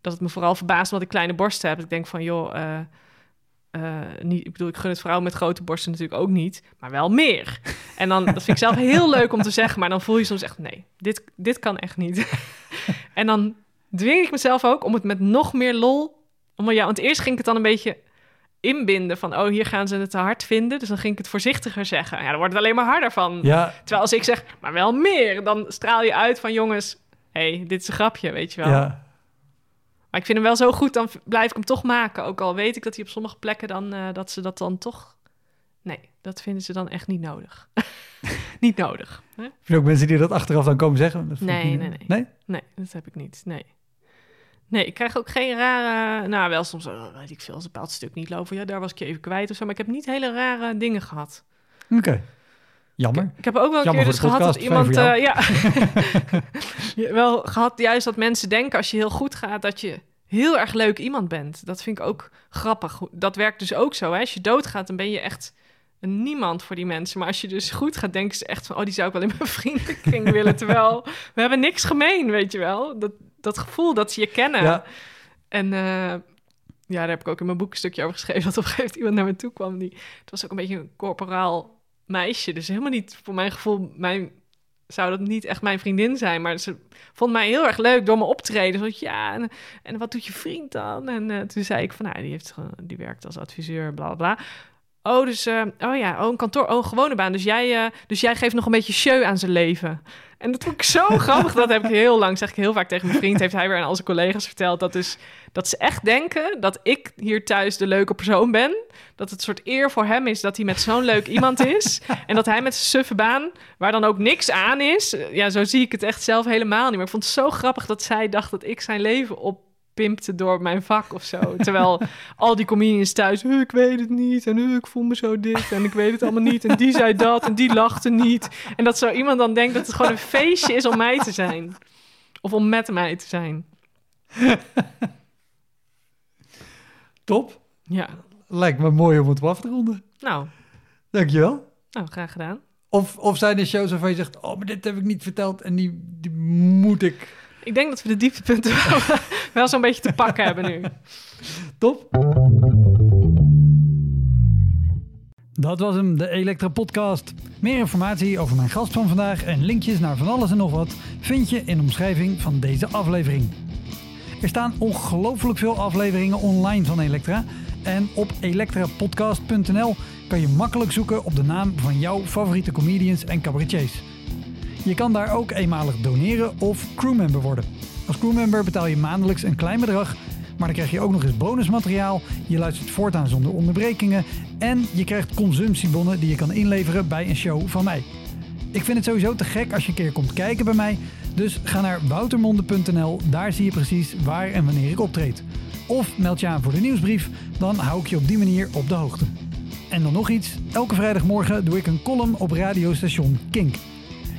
B: dat het me vooral verbaast omdat ik kleine borsten heb. Ik denk van, joh, eh, eh, niet, ik bedoel, ik gun het vrouwen met grote borsten natuurlijk ook niet, maar wel meer. En dan, dat vind ik zelf heel leuk om te zeggen, maar dan voel je soms echt, nee, dit, dit kan echt niet. en dan dwing ik mezelf ook om het met nog meer lol, om, ja, want eerst ging ik het dan een beetje inbinden van, oh, hier gaan ze het te hard vinden. Dus dan ging ik het voorzichtiger zeggen. Ja, dan wordt het alleen maar harder van.
A: ja,
B: Terwijl als ik zeg, maar wel meer, dan straal je uit van jongens, hé, hey, dit is een grapje, weet je wel.
A: ja.
B: Maar ik vind hem wel zo goed, dan blijf ik hem toch maken. Ook al weet ik dat hij op sommige plekken dan, eh, dat ze dat dan toch... Nee, dat vinden ze dan echt niet nodig. niet nodig. Hè?
A: Heb je ook mensen die dat achteraf dan komen zeggen? Dat
B: Nee,
A: niet-
B: nee, nee.
A: Nee?
B: Nee, dat heb ik niet. Nee. Nee, ik krijg ook geen rare... Nou, wel soms, eh, weet ik veel, als een bepaald stuk niet lopen. Ja, daar was ik je even kwijt of zo. Maar ik heb niet hele rare dingen gehad.
A: Oké. Jammer.
B: Ik heb ook wel een keer dus gehad dat iemand... eh, ja, wel gehad juist dat mensen denken als je heel goed gaat... dat je heel erg leuk iemand bent. Dat vind ik ook grappig. Dat werkt dus ook zo. Hè? Als je doodgaat, dan ben je echt een niemand voor die mensen. Maar als je dus goed gaat, denken ze echt van... oh, die zou ik wel in mijn vriendenkring willen. Terwijl we hebben niks gemeen, weet je wel. Dat, dat gevoel dat ze je kennen.
A: Ja,
B: En eh, ja, daar heb ik ook in mijn boek een stukje over geschreven. Dat op een gegeven moment iemand naar me toe kwam. Die, het was ook een beetje een corporaal meisje. Dus helemaal niet, voor mijn gevoel, mijn, zou dat niet echt mijn vriendin zijn. Maar ze vond mij heel erg leuk door mijn optreden. Ja, en, wat doet je vriend dan? En eh, toen zei ik van, nou, die, heeft, gewoon- die werkt als adviseur, bla bla. Oh, dus, eh, oh ja, oh, een kantoor, oh, een gewone baan. Dus jij, eh, dus jij geeft nog een beetje show aan zijn leven. En dat vond ik zo grappig. Dat heb ik heel lang, zeg ik heel vaak tegen mijn vriend. Heeft hij weer aan al zijn collega's verteld. Dat, dus, dat ze echt denken dat ik hier thuis de leuke persoon ben. Dat het een soort eer voor hem is dat hij met zo'n leuk iemand is. En dat hij met zijn suffe baan, waar dan ook niks aan is. Ja, zo zie ik het echt zelf helemaal niet. Maar ik vond het zo grappig dat zij dacht dat ik zijn leven op pimpte door mijn vak of zo. Terwijl al die comedians thuis, "Huh, ik weet het niet en ik voel me zo dit en ik weet het allemaal niet en die zei dat en die lachte niet. En dat zo iemand dan denkt dat het gewoon een feestje is om mij te zijn. Of om met mij te zijn.
A: Top.
B: Ja,
A: Lijkt me mooi om het af te ronden.
B: nou,
A: Dankjewel.
B: nou graag gedaan.
A: Of, of zijn er shows waarvan je zegt, oh, maar dit heb ik niet verteld en die, die moet ik.
B: Ik denk dat we de dieptepunten wel, wel zo'n beetje te pakken hebben nu.
A: Top. Dat was hem, de Elektra Podcast. Meer informatie over mijn gast van vandaag en linkjes naar van alles en nog wat vind je in de omschrijving van deze aflevering. Er staan ongelooflijk veel afleveringen online van Elektra. En op elektrapodcast.nl kan je makkelijk zoeken op de naam van jouw favoriete comedians en cabaretiers. Je kan daar ook eenmalig doneren of crewmember worden. Als crewmember betaal je maandelijks een klein bedrag, maar dan krijg je ook nog eens bonusmateriaal. Je luistert voortaan zonder onderbrekingen en je krijgt consumptiebonnen die je kan inleveren bij een show van mij. Ik vind het sowieso te gek als je een keer komt kijken bij mij. Dus ga naar woutermonde.nl, daar zie je precies waar en wanneer ik optreed. Of meld je aan voor de nieuwsbrief, dan hou ik je op die manier op de hoogte. En dan nog iets, elke vrijdagmorgen doe ik een column op radiostation Kink.